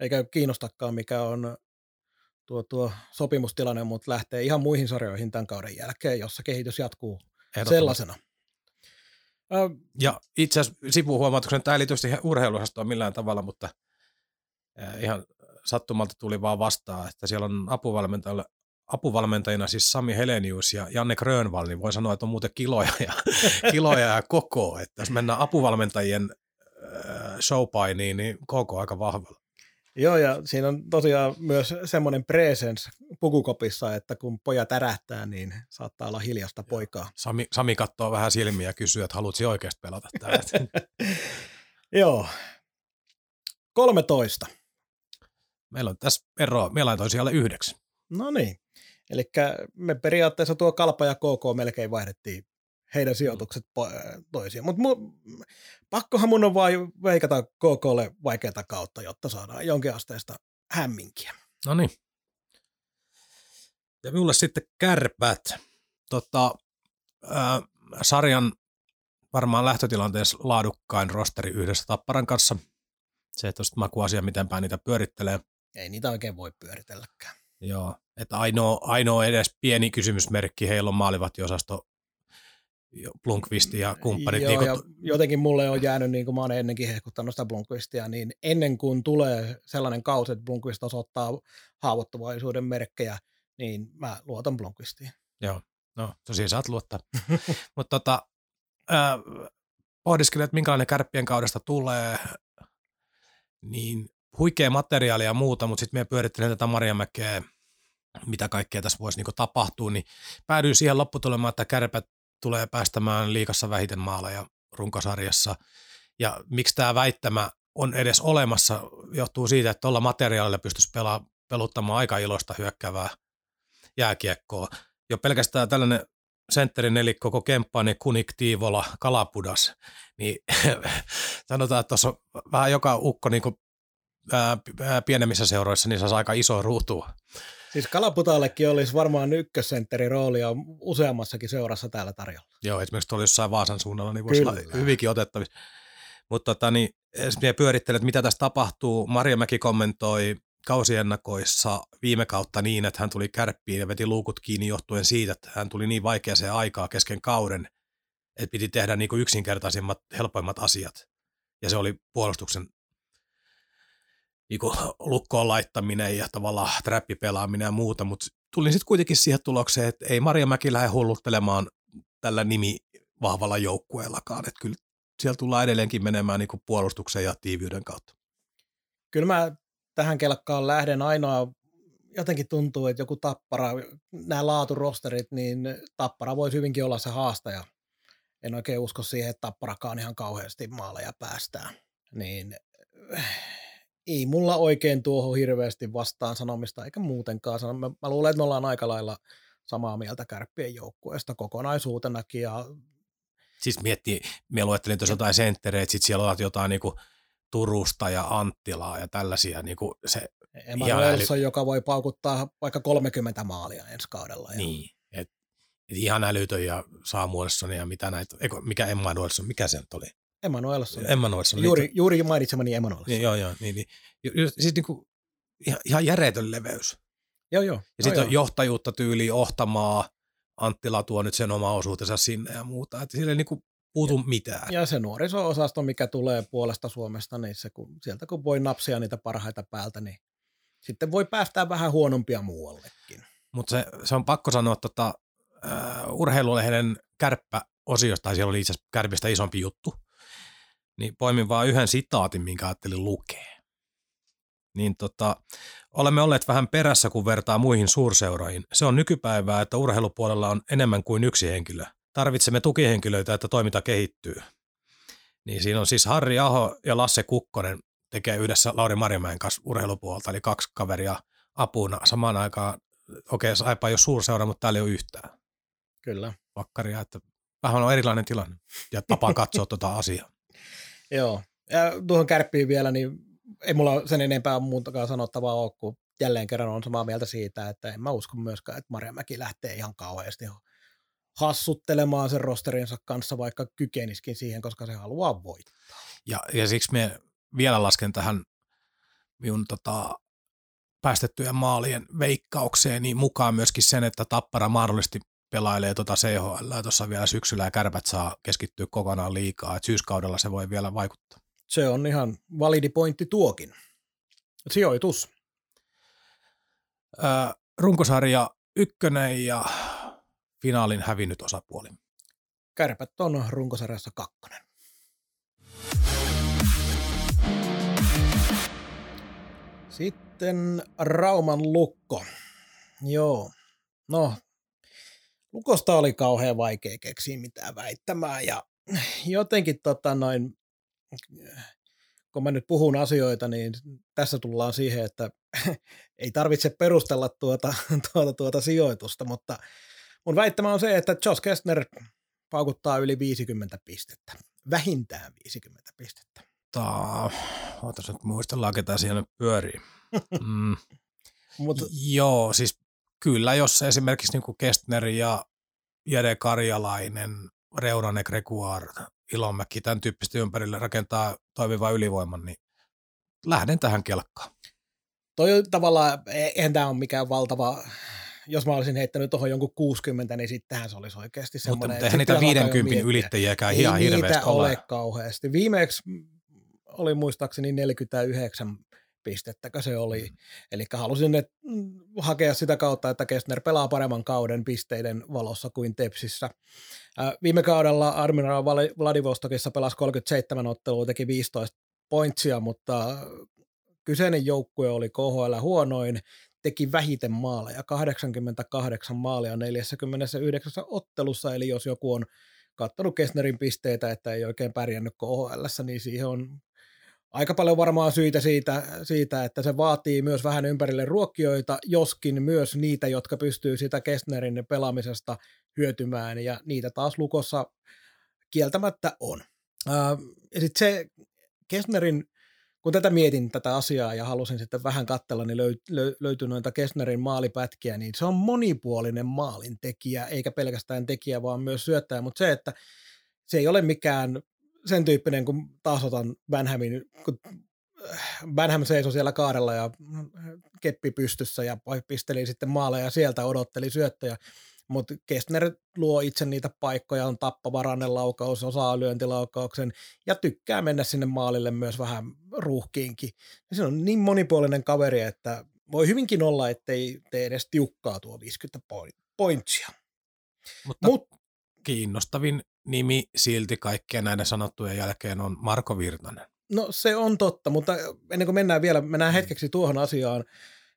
eikä kiinnostakaan mikä on tuo, tuo sopimustilanne, mutta lähtee ihan muihin sarjoihin tämän kauden jälkeen, jossa kehitys jatkuu sellaisena. Ja itse asiassa sivuhuomautuksen, tämä ei liity siihen urheiluosastoon millään tavalla, mutta ihan sattumalta tuli vaan vastaan, että siellä on apuvalmentajille apuvalmentajina siis Sami Helenius ja Janne Grönvall, niin voi sanoa, että on muuten kiloja ja, kiloja ja koko. Että jos mennään apuvalmentajien showpainiin, niin koko aika vahvalla. Joo, ja siinä on tosiaan myös semmoinen presence pukukopissa, että kun pojat ärähtää, niin saattaa olla hiljasta poikaa. Sami, Sami katsoo vähän silmiä ja kysyy, että haluatko oikeasti pelata täällä? Joo. 13. Meillä on tässä eroa, meillä on tosiaan yhdeksän. No niin. Eli me periaatteessa tuo Kalpa ja KK melkein vaihdettiin heidän sijoitukset toisiaan. Mutta pakkohan mun on vain veikata KKlle vaikeata kautta, jotta saadaan jonkinasteista hämminkiä. No niin. Ja minulle sitten kärpät. Tota, äh, sarjan varmaan lähtötilanteessa laadukkain rosteri yhdessä Tapparan kanssa. Se, että makuasia, miten päin niitä pyörittelee. Ei niitä oikein voi pyöritelläkään. Joo, että ainoa, ainoa edes pieni kysymysmerkki, heillä on maalivahtiosasto Blunkvist ja kumppanit. Joo, niin kun... ja jotenkin mulle on jäänyt, niin kuin mä oon ennenkin hehkuttanut sitä Blunkvistia, niin ennen kuin tulee sellainen kausi, että Blunkvist osoittaa haavoittuvaisuuden merkkejä, niin mä luotan Blunkvistiin. Joo, no tosiaan saat luottaa. Mutta tota, äh, pohdiskelin, että minkälainen kärppien kaudesta tulee, niin huikea materiaalia ja muuta, mutta sitten me pyörittelen tätä Marjamäkeä, mitä kaikkea tässä voisi niinku tapahtua, niin päädyin siihen lopputulemaan, että kärpät tulee päästämään liikassa vähiten maaleja runkosarjassa. Ja miksi tämä väittämä on edes olemassa, johtuu siitä, että tuolla materiaalilla pystyisi pelaa, peluttamaan aika iloista hyökkäävää jääkiekkoa. Jo pelkästään tällainen sentterin nelikko koko kemppaa, niin Kunik, Tiivola, Kalapudas, niin sanotaan, että tuossa vähän joka ukko niin ää, pienemmissä seuroissa, niin se aika iso ruutu. Siis Kalaputallekin olisi varmaan ykkössentterin roolia useammassakin seurassa täällä tarjolla. Joo, esimerkiksi tuolla jossain Vaasan suunnalla, niin voisi olla hyvinkin otettavissa. Mutta tota, niin, pyörittelen, että mitä tässä tapahtuu. Maria Mäki kommentoi kausiennakoissa viime kautta niin, että hän tuli kärppiin ja veti luukut kiinni johtuen siitä, että hän tuli niin vaikeaseen aikaa kesken kauden, että piti tehdä niin kuin yksinkertaisimmat, helpoimmat asiat. Ja se oli puolustuksen niin lukkoon laittaminen ja tavallaan trappipelaaminen ja muuta, mutta tulin sitten kuitenkin siihen tulokseen, että ei Maria Mäki lähde hulluttelemaan tällä nimi vahvalla joukkueellakaan, että kyllä siellä tullaan edelleenkin menemään niin puolustuksen ja tiiviyden kautta. Kyllä mä tähän kelkkaan lähden ainoa, jotenkin tuntuu, että joku tappara, nämä laaturosterit, niin tappara voisi hyvinkin olla se haastaja. En oikein usko siihen, että tapparakaan ihan kauheasti maaleja päästään. Niin ei mulla oikein tuohon hirveästi vastaan sanomista, eikä muutenkaan. Mä, mä luulen, että me ollaan aika lailla samaa mieltä kärppien joukkueesta kokonaisuutenakin. Ja... Siis miettii, me luettelin tuossa jotain senttereitä, sitten siellä on jotain niinku Turusta ja Anttilaa ja tällaisia. Niinku se Emanuelson, äly... joka voi paukuttaa vaikka 30 maalia ensi kaudella. Ja... Niin, et, et ihan älytön ja Samuelson ja mitä näitä, eikö, mikä Emanuelson, mikä se nyt oli? Emanuelson. Emanuelson. Juuri, juuri mainitsemani Emanuelson. Niin, joo, joo. Niin, niin. Siis niin kuin, ihan, ihan järjetön leveys. Joo, joo. Ja sitten on johtajuutta tyyli Ohtamaa, Anttila tuo nyt sen oma osuutensa sinne ja muuta. Että sillä ei niin puutu ja, mitään. Ja se nuoriso-osasto, mikä tulee puolesta Suomesta, niin se, kun, sieltä kun voi napsia niitä parhaita päältä, niin sitten voi päästää vähän huonompia muuallekin. Mutta se, se, on pakko sanoa, että tota, uh, urheilulehden kärppä-osiosta, tai siellä oli itse asiassa kärpistä isompi juttu, niin poimin vaan yhden sitaatin, minkä ajattelin lukea. niin tota, olemme olleet vähän perässä, kun vertaa muihin suurseuroihin. Se on nykypäivää, että urheilupuolella on enemmän kuin yksi henkilö. Tarvitsemme tukihenkilöitä, että toiminta kehittyy. Niin siinä on siis Harri Aho ja Lasse Kukkonen tekee yhdessä Lauri Marjamäen kanssa urheilupuolta, eli kaksi kaveria apuna samaan aikaan. Okei, Saipa ei ole suurseura, mutta täällä ei ole yhtään. Kyllä. Vakkaria, että vähän on erilainen tilanne ja tapa katsoa tuota asiaa. Joo. Ja tuohon kärppiin vielä, niin ei mulla sen enempää muutakaan sanottavaa ole, kun jälleen kerran on samaa mieltä siitä, että en mä usko myöskään, että Marjamäki lähtee ihan kauheasti hassuttelemaan sen rosterinsa kanssa, vaikka kykeniskin siihen, koska se haluaa voittaa. Ja, ja siksi me vielä lasken tähän minun tota, päästettyjen maalien veikkaukseen niin mukaan myöskin sen, että Tappara mahdollisesti pelailee tuota CHL tuossa vielä syksyllä ja kärpät saa keskittyä kokonaan liikaa, että syyskaudella se voi vielä vaikuttaa. Se on ihan validi pointti tuokin. Sijoitus. Öö, runkosarja ykkönen ja finaalin hävinnyt osapuoli. Kärpät on runkosarjassa kakkonen. Sitten Rauman lukko. Joo. No, lukosta oli kauhean vaikea keksiä mitään väittämää ja jotenkin tota noin, kun mä nyt puhun asioita, niin tässä tullaan siihen, että ei tarvitse perustella tuota, tuota, tuota sijoitusta, mutta mun väittämä on se, että Josh Kestner paukuttaa yli 50 pistettä. Vähintään 50 pistettä. Tää, ootas nyt muistellaan, ketä siellä pyörii. Mm. Mut, Joo, siis kyllä, jos esimerkiksi niin Kestner ja Jede Karjalainen, Reunanen, Grekuar, Ilonmäki, tämän tyyppistä ympärille rakentaa toimiva ylivoiman, niin lähden tähän kelkkaan. Toi tavallaan, e, eihän tämä ole mikään valtava, jos mä olisin heittänyt tuohon jonkun 60, niin sittenhän se olisi oikeasti semmoinen. Mutta eihän niitä 50 ylittäjiäkään ihan hirveästi ole. ole kauheasti. Viimeksi oli muistaakseni 49 pistettäkö se oli. Mm. Eli halusin että mm, hakea sitä kautta, että Kestner pelaa paremman kauden pisteiden valossa kuin Tepsissä. viime kaudella Admiral Vladivostokissa pelasi 37 ottelua, teki 15 pointsia, mutta kyseinen joukkue oli KHL huonoin, teki vähiten maaleja, 88 maalia 49 ottelussa, eli jos joku on kattanut Kestnerin pisteitä, että ei oikein pärjännyt KHL, niin siihen on aika paljon varmaan syitä siitä, siitä, että se vaatii myös vähän ympärille ruokkijoita, joskin myös niitä, jotka pystyy sitä Kestnerin pelaamisesta hyötymään, ja niitä taas lukossa kieltämättä on. ja sitten se Kestnerin, kun tätä mietin tätä asiaa ja halusin sitten vähän katsella, niin löy, löy, löytyi noita Kestnerin maalipätkiä, niin se on monipuolinen maalintekijä, eikä pelkästään tekijä, vaan myös syöttäjä, mutta se, että se ei ole mikään sen tyyppinen, kun taas otan Benhamin, kun Benham seisoi siellä kaarella ja keppi pystyssä ja pisteli sitten maaleja ja sieltä odotteli syöttöjä. Mutta Kestner luo itse niitä paikkoja, on tappava rannelaukaus, osaa lyöntilaukauksen ja tykkää mennä sinne maalille myös vähän ruuhkiinkin. Ja se on niin monipuolinen kaveri, että voi hyvinkin olla, ettei tee edes tiukkaa tuo 50 pointsia. Mutta Mut, kiinnostavin nimi silti kaikkien näiden sanottujen jälkeen on Marko Virtanen. No se on totta, mutta ennen kuin mennään vielä, mennään hetkeksi tuohon asiaan,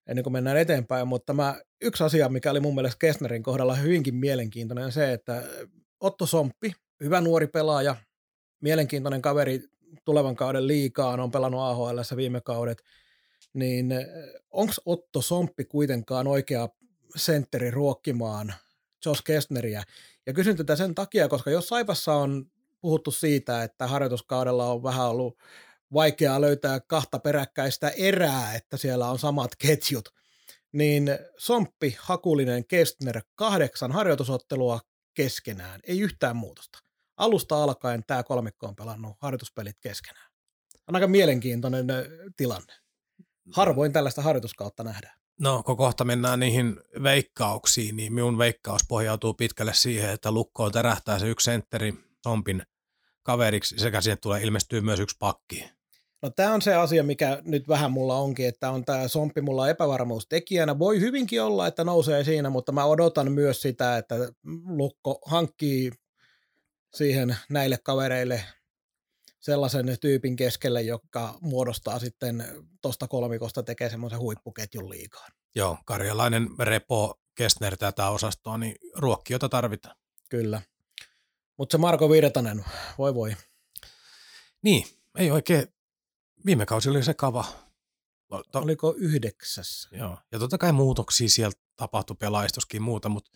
ennen kuin mennään eteenpäin, mutta mä, yksi asia, mikä oli mun mielestä Kessnerin kohdalla hyvinkin mielenkiintoinen, on se, että Otto Somppi, hyvä nuori pelaaja, mielenkiintoinen kaveri tulevan kauden liikaan, on pelannut AHL viime kaudet, niin onko Otto Somppi kuitenkaan oikea sentteri ruokkimaan Josh Kestneriä, ja kysyn tätä sen takia, koska jos Saipassa on puhuttu siitä, että harjoituskaudella on vähän ollut vaikeaa löytää kahta peräkkäistä erää, että siellä on samat ketjut, niin Somppi, Hakulinen, Kestner, kahdeksan harjoitusottelua keskenään, ei yhtään muutosta. Alusta alkaen tämä kolmikko on pelannut harjoituspelit keskenään. On aika mielenkiintoinen tilanne. Harvoin tällaista harjoituskautta nähdään. No, kun kohta mennään niihin veikkauksiin, niin minun veikkaus pohjautuu pitkälle siihen, että lukkoon tärähtää se yksi sentteri Sompin kaveriksi sekä siihen tulee ilmestyä myös yksi pakki. No tämä on se asia, mikä nyt vähän mulla onkin, että on tämä Sompi mulla epävarmuustekijänä. Voi hyvinkin olla, että nousee siinä, mutta mä odotan myös sitä, että Lukko hankkii siihen näille kavereille sellaisen tyypin keskelle, joka muodostaa sitten tuosta kolmikosta tekee semmoisen huippuketjun liikaan. Joo, karjalainen repo Kestner tätä osastoa, niin ruokkiota tarvitaan. Kyllä. Mutta se Marko Virtanen, voi voi. Niin, ei oikein. Viime kausi oli se kava. To, Oliko yhdeksässä? Joo, ja totta kai muutoksia sieltä tapahtui pelaistoskin muuta, mutta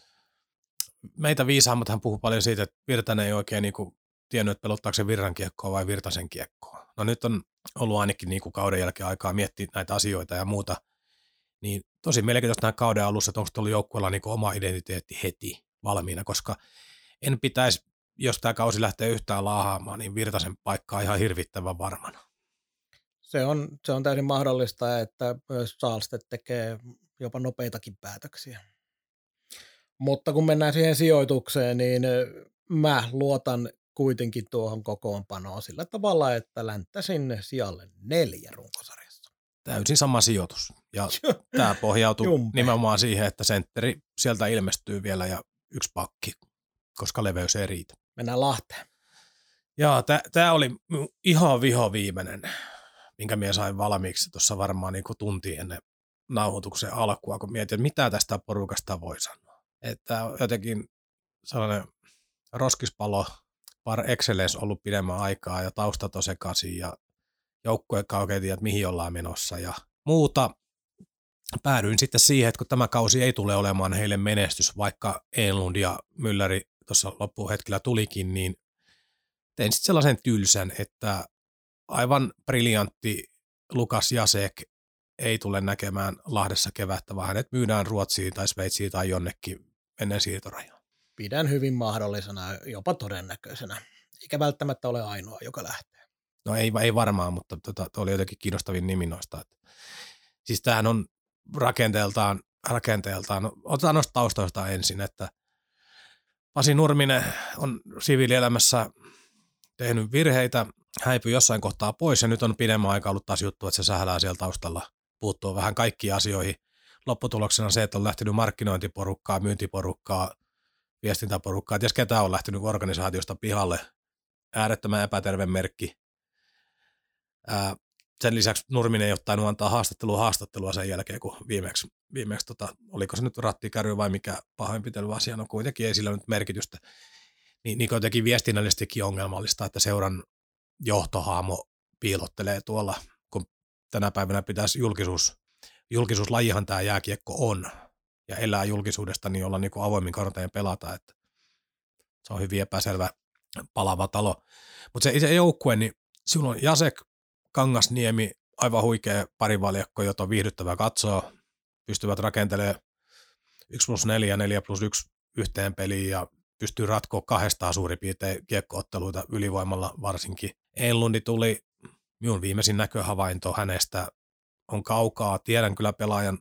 meitä viisaammathan puhuu paljon siitä, että Virtanen ei oikein niinku tiennyt, että pelottaako se Virran kiekkoa vai Virtasen kiekkoa. No nyt on ollut ainakin niinku kauden jälkeen aikaa miettiä näitä asioita ja muuta. Niin tosi mielenkiintoista näin kauden alussa, että onko tullut joukkueella niinku oma identiteetti heti valmiina, koska en pitäisi, jos tämä kausi lähtee yhtään laahaamaan, niin Virtasen paikkaa ihan hirvittävän varmana. Se on, se on täysin mahdollista, että myös Saalstedt tekee jopa nopeitakin päätöksiä. Mutta kun mennään siihen sijoitukseen, niin mä luotan kuitenkin tuohon kokoonpanoon sillä tavalla, että länttäisin sijalle neljä runkosarjassa. Täysin sama sijoitus. Ja tämä pohjautuu Jumpe. nimenomaan siihen, että sentteri sieltä ilmestyy vielä ja yksi pakki, koska leveys ei riitä. Mennään Lahteen. Joo, tämä oli ihan viho viimeinen, minkä minä sain valmiiksi tuossa varmaan niin tunti ennen nauhoituksen alkua, kun mietin, että mitä tästä porukasta voi sanoa. Että jotenkin sellainen roskispalo par excellence ollut pidemmän aikaa ja taustat on sekaisin ja joukkue oikein tiedä, mihin ollaan menossa ja muuta. Päädyin sitten siihen, että kun tämä kausi ei tule olemaan heille menestys, vaikka Enlund ja Mülleri tuossa loppuhetkellä tulikin, niin tein sitten sellaisen tylsän, että aivan briljantti Lukas Jasek ei tule näkemään Lahdessa kevättä, vaan hänet myydään Ruotsiin tai Sveitsiin tai jonnekin ennen siirtorajaa. Pidän hyvin mahdollisena, jopa todennäköisenä. Eikä välttämättä ole ainoa, joka lähtee. No ei, ei varmaan, mutta tota, oli jotenkin kiinnostavin nimi noista. Siis tämähän on rakenteeltaan, rakenteeltaan, no, otetaan noista taustoista ensin, että Pasi Nurminen on siviilielämässä tehnyt virheitä, häipyi jossain kohtaa pois ja nyt on pidemmän aikaa ollut taas juttu, että se sählää siellä taustalla puuttuu vähän kaikkiin asioihin. Lopputuloksena se, että on lähtenyt markkinointiporukkaa, myyntiporukkaa, viestintäporukkaa. Ties ketä on lähtenyt organisaatiosta pihalle. Äärettömän epäterve merkki. Ää, sen lisäksi Nurminen ei ottanut antaa haastattelua haastattelua sen jälkeen, kun viimeksi, viimeksi tota, oliko se nyt rattikäry vai mikä pahoinpitelyasia, no kuitenkin ei sillä nyt merkitystä. Niin, niin kuitenkin viestinnällisestikin ongelmallista, että seuran johtohaamo piilottelee tuolla tänä päivänä pitäisi julkisuus, julkisuuslajihan tämä jääkiekko on, ja elää julkisuudesta, niin olla niin kuin avoimin karteen pelata, että se on hyvin epäselvä palava talo. Mutta se itse joukkue, niin silloin on Jasek, Kangasniemi, aivan huikea parivaljakko, jota on viihdyttävää katsoa, pystyvät rakentelemaan 1 plus 4, 4 plus 1 yhteen peliin ja pystyy ratkoa kahdestaan suurin piirtein kiekkootteluita ylivoimalla varsinkin. Enlundi tuli minun viimeisin näköhavainto hänestä on kaukaa. Tiedän kyllä pelaajan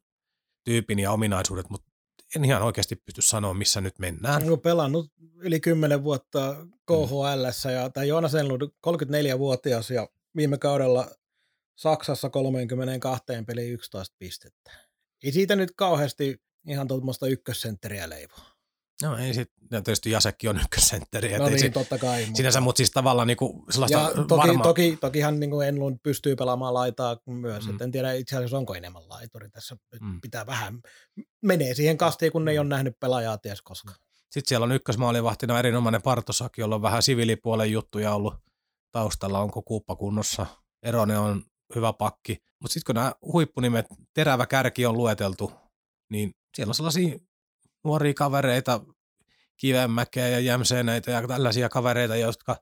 tyypin ja ominaisuudet, mutta en ihan oikeasti pysty sanoa, missä nyt mennään. Olen pelannut yli 10 vuotta KHL ja tämä Joonas Enlund 34-vuotias ja viime kaudella Saksassa 32 peli 11 pistettä. Ei siitä nyt kauheasti ihan tuommoista ykkössentteriä leivoa. No ei sit, ja tietysti Jasekki on ykkössentteri. No niin, se, totta kai. Sinänsä, mutta siis tavallaan niinku sellaista ja toki, varma... toki, tokihan niinku Enlund pystyy pelaamaan laitaa myös, mm. en tiedä itse asiassa onko enemmän laituri tässä, mm. pitää vähän, menee siihen kastiin, kun ne ei mm. ole nähnyt pelaajaa ties koska. Sitten siellä on ykkösmaalivahtina erinomainen Partosaki, jolla on vähän siviilipuolen juttuja ollut taustalla, onko kuuppa kunnossa. Erone on hyvä pakki, mutta sitten kun nämä huippunimet, terävä kärki on lueteltu, niin siellä on sellaisia nuoria kavereita, Kivenmäkeä ja Jämseeneitä ja tällaisia kavereita, jotka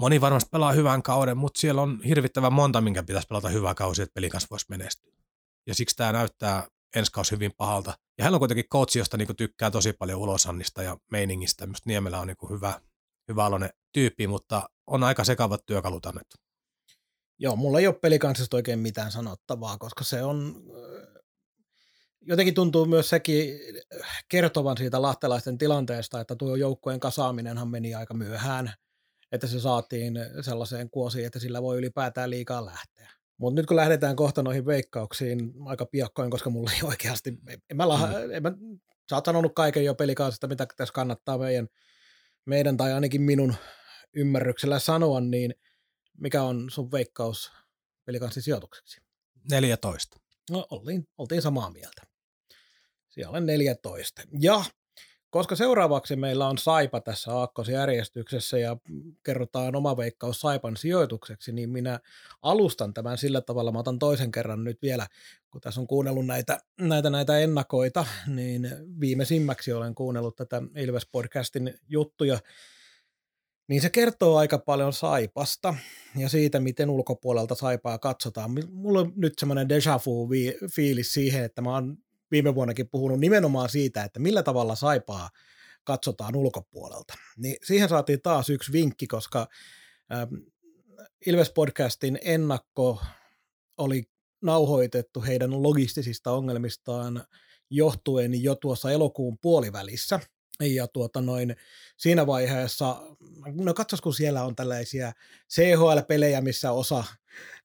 moni varmasti pelaa hyvän kauden, mutta siellä on hirvittävän monta, minkä pitäisi pelata hyvä kausi, että pelin kanssa voisi menestyä. Ja siksi tämä näyttää ensi kausi hyvin pahalta. Ja hän on kuitenkin coach, josta niinku tykkää tosi paljon ulosannista ja meiningistä. Minusta Niemelä on niinku hyvä, hyvä aloinen tyyppi, mutta on aika sekavat työkalut annettu. Joo, mulla ei ole pelikansista oikein mitään sanottavaa, koska se on jotenkin tuntuu myös sekin kertovan siitä lahtelaisten tilanteesta, että tuo joukkojen kasaaminenhan meni aika myöhään, että se saatiin sellaiseen kuosiin, että sillä voi ylipäätään liikaa lähteä. Mutta nyt kun lähdetään kohta noihin veikkauksiin aika piakkoin, koska mulla ei oikeasti, en mä, laha, mm. en mä sä oot sanonut kaiken jo pelikansista, mitä tässä kannattaa meidän, meidän tai ainakin minun ymmärryksellä sanoa, niin mikä on sun veikkaus pelikanssin sijoitukseksi? 14. No, oltiin, oltiin samaa mieltä. Siellä on 14. Ja koska seuraavaksi meillä on Saipa tässä aakkosjärjestyksessä ja kerrotaan oma veikkaus Saipan sijoitukseksi, niin minä alustan tämän sillä tavalla, mä otan toisen kerran nyt vielä, kun tässä on kuunnellut näitä, näitä, näitä ennakoita, niin viimeisimmäksi olen kuunnellut tätä Ilves-podcastin juttuja, niin se kertoo aika paljon Saipasta ja siitä, miten ulkopuolelta Saipaa katsotaan. Mulla on nyt semmoinen déjà vu-fiilis siihen, että mä oon viime vuonnakin puhunut nimenomaan siitä, että millä tavalla Saipaa katsotaan ulkopuolelta. Niin siihen saatiin taas yksi vinkki, koska Ilves-podcastin ennakko oli nauhoitettu heidän logistisista ongelmistaan johtuen jo tuossa elokuun puolivälissä – ja tuota noin, siinä vaiheessa, no katsos kun siellä on tällaisia CHL-pelejä, missä osa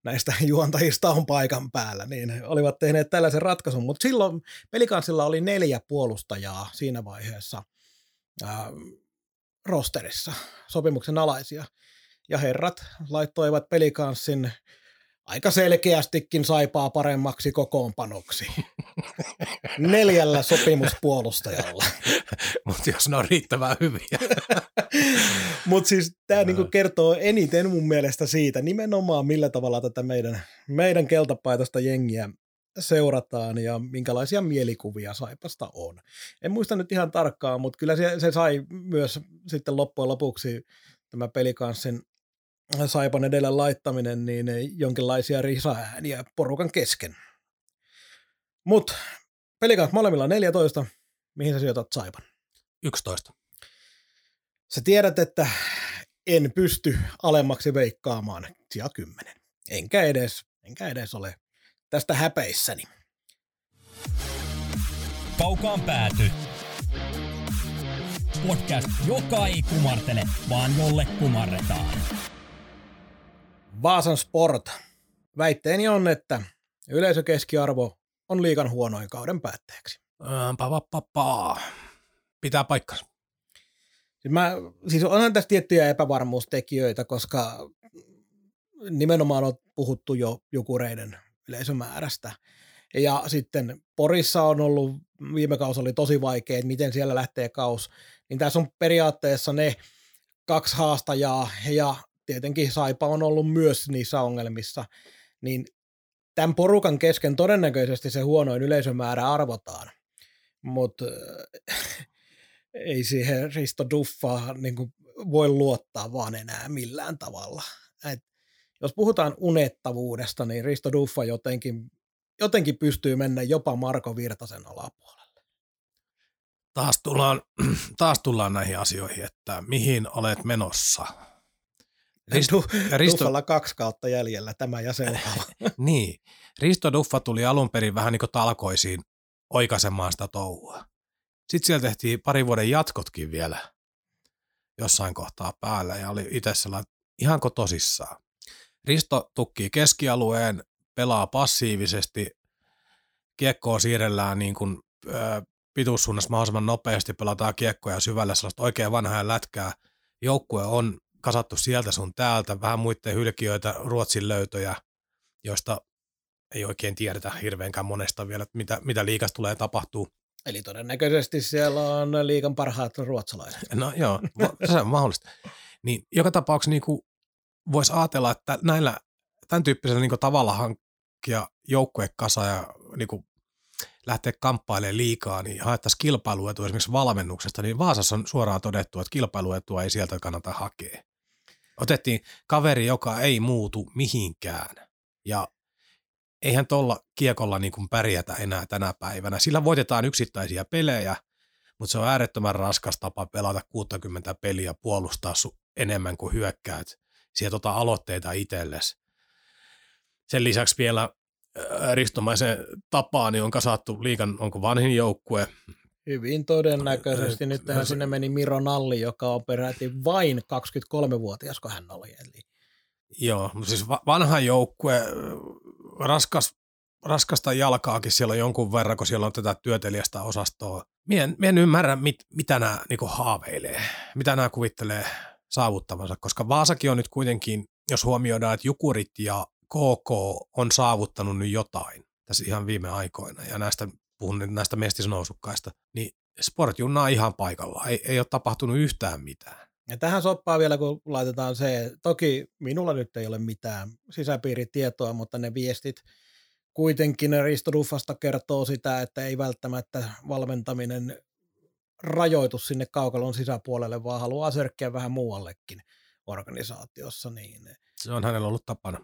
näistä juontajista on paikan päällä, niin olivat tehneet tällaisen ratkaisun, mutta silloin pelikansilla oli neljä puolustajaa siinä vaiheessa ää, rosterissa, sopimuksen alaisia, ja herrat laittoivat pelikanssin aika selkeästikin saipaa paremmaksi kokoonpanoksi. Neljällä sopimuspuolustajalla. Mutta jos ne on riittävän hyviä. Mutta siis tämä niinku kertoo eniten mun mielestä siitä nimenomaan millä tavalla tätä meidän, meidän keltapaitosta jengiä seurataan ja minkälaisia mielikuvia Saipasta on. En muista nyt ihan tarkkaan, mutta kyllä se, se sai myös sitten loppujen lopuksi tämä pelikanssin Saipan edellä laittaminen, niin jonkinlaisia risaääniä porukan kesken. Mutta pelikans molemmilla 14. Mihin sä sijoitat Saipan? 11. Sä tiedät, että en pysty alemmaksi veikkaamaan sija 10. Enkä edes, enkä edes ole tästä häpeissäni. Kaukaan pääty. Podcast, joka ei kumartele, vaan jolle kumarretaan. Vaasan Sport. Väitteeni on, että yleisökeskiarvo on liikan huonoin kauden päätteeksi. Pa, pa, pa, pa. Pitää paikkansa. Siis, mä, siis onhan tässä tiettyjä epävarmuustekijöitä, koska nimenomaan on puhuttu jo jukureiden yleisömäärästä. Ja sitten Porissa on ollut, viime kausi oli tosi vaikea, että miten siellä lähtee kaus. Niin tässä on periaatteessa ne kaksi haastajaa ja tietenkin Saipa on ollut myös niissä ongelmissa, niin tämän porukan kesken todennäköisesti se huonoin yleisömäärä arvotaan, mutta äh, ei siihen Risto Duffaa niin voi luottaa vaan enää millään tavalla. Et jos puhutaan unettavuudesta, niin Risto Duffa jotenkin, jotenkin pystyy mennä jopa Marko Virtasen alapuolelle. Taas tullaan, taas tullaan näihin asioihin, että mihin olet menossa – Risto, Risto, Duffalla kaksi kautta jäljellä tämä ja seuraava. niin. Risto Duffa tuli alun perin vähän niin kuin talkoisiin oikaisemaan sitä touhua. Sitten siellä tehtiin pari vuoden jatkotkin vielä jossain kohtaa päällä ja oli itse sellainen, ihanko tosissaan. Risto tukkii keskialueen, pelaa passiivisesti, kiekkoa siirrellään niin kuin, ö, pituussuunnassa mahdollisimman nopeasti, pelataan kiekkoja syvällä sellaista oikein vanhaa lätkää. Joukkue on kasattu sieltä sun täältä, vähän muiden hylkiöitä, Ruotsin löytöjä, joista ei oikein tiedetä hirveänkään monesta vielä, että mitä, mitä liikas tulee tapahtuu. Eli todennäköisesti siellä on liikan parhaat ruotsalaiset. No joo, se on mahdollista. Niin, joka tapauksessa niin voisi ajatella, että näillä tämän tyyppisellä niin tavalla hankkia joukkuekasa ja niin kuin lähteä kamppailemaan liikaa, niin haettaisiin kilpailuetua esimerkiksi valmennuksesta, niin Vaasassa on suoraan todettu, että kilpailuetua ei sieltä kannata hakea. Otettiin kaveri, joka ei muutu mihinkään. Ja eihän tuolla kiekolla niin kuin pärjätä enää tänä päivänä. Sillä voitetaan yksittäisiä pelejä, mutta se on äärettömän raskas tapa pelata 60 peliä puolustaa su- enemmän kuin hyökkäät. Sieltä tota aloitteita itsellesi. Sen lisäksi vielä ristomaisen tapaan niin on kasattu liikan, onko vanhin joukkue, Hyvin todennäköisesti. Nyt tähän sinne meni Miro Nalli, joka on peräti vain 23-vuotias, kun hän oli. Eli. Joo, siis vanha joukkue, raskas, raskasta jalkaakin siellä on jonkun verran, kun siellä on tätä työtelijästä osastoa. Mien, mien ymmärrä, mit, mitä nämä niin haaveilee, mitä nämä kuvittelee saavuttavansa, koska Vaasakin on nyt kuitenkin, jos huomioidaan, että Jukurit ja KK on saavuttanut nyt jotain tässä ihan viime aikoina, ja näistä puhun nyt näistä mestisnousukkaista, niin Sportjunna on ihan paikalla. Ei, ei ole tapahtunut yhtään mitään. Ja tähän soppaa vielä, kun laitetaan se, toki minulla nyt ei ole mitään sisäpiiritietoa, mutta ne viestit kuitenkin Risto Duffasta kertoo sitä, että ei välttämättä valmentaminen rajoitu sinne kaukalon sisäpuolelle, vaan haluaa sörkkiä vähän muuallekin organisaatiossa. Niin, se on hänellä ollut tapana.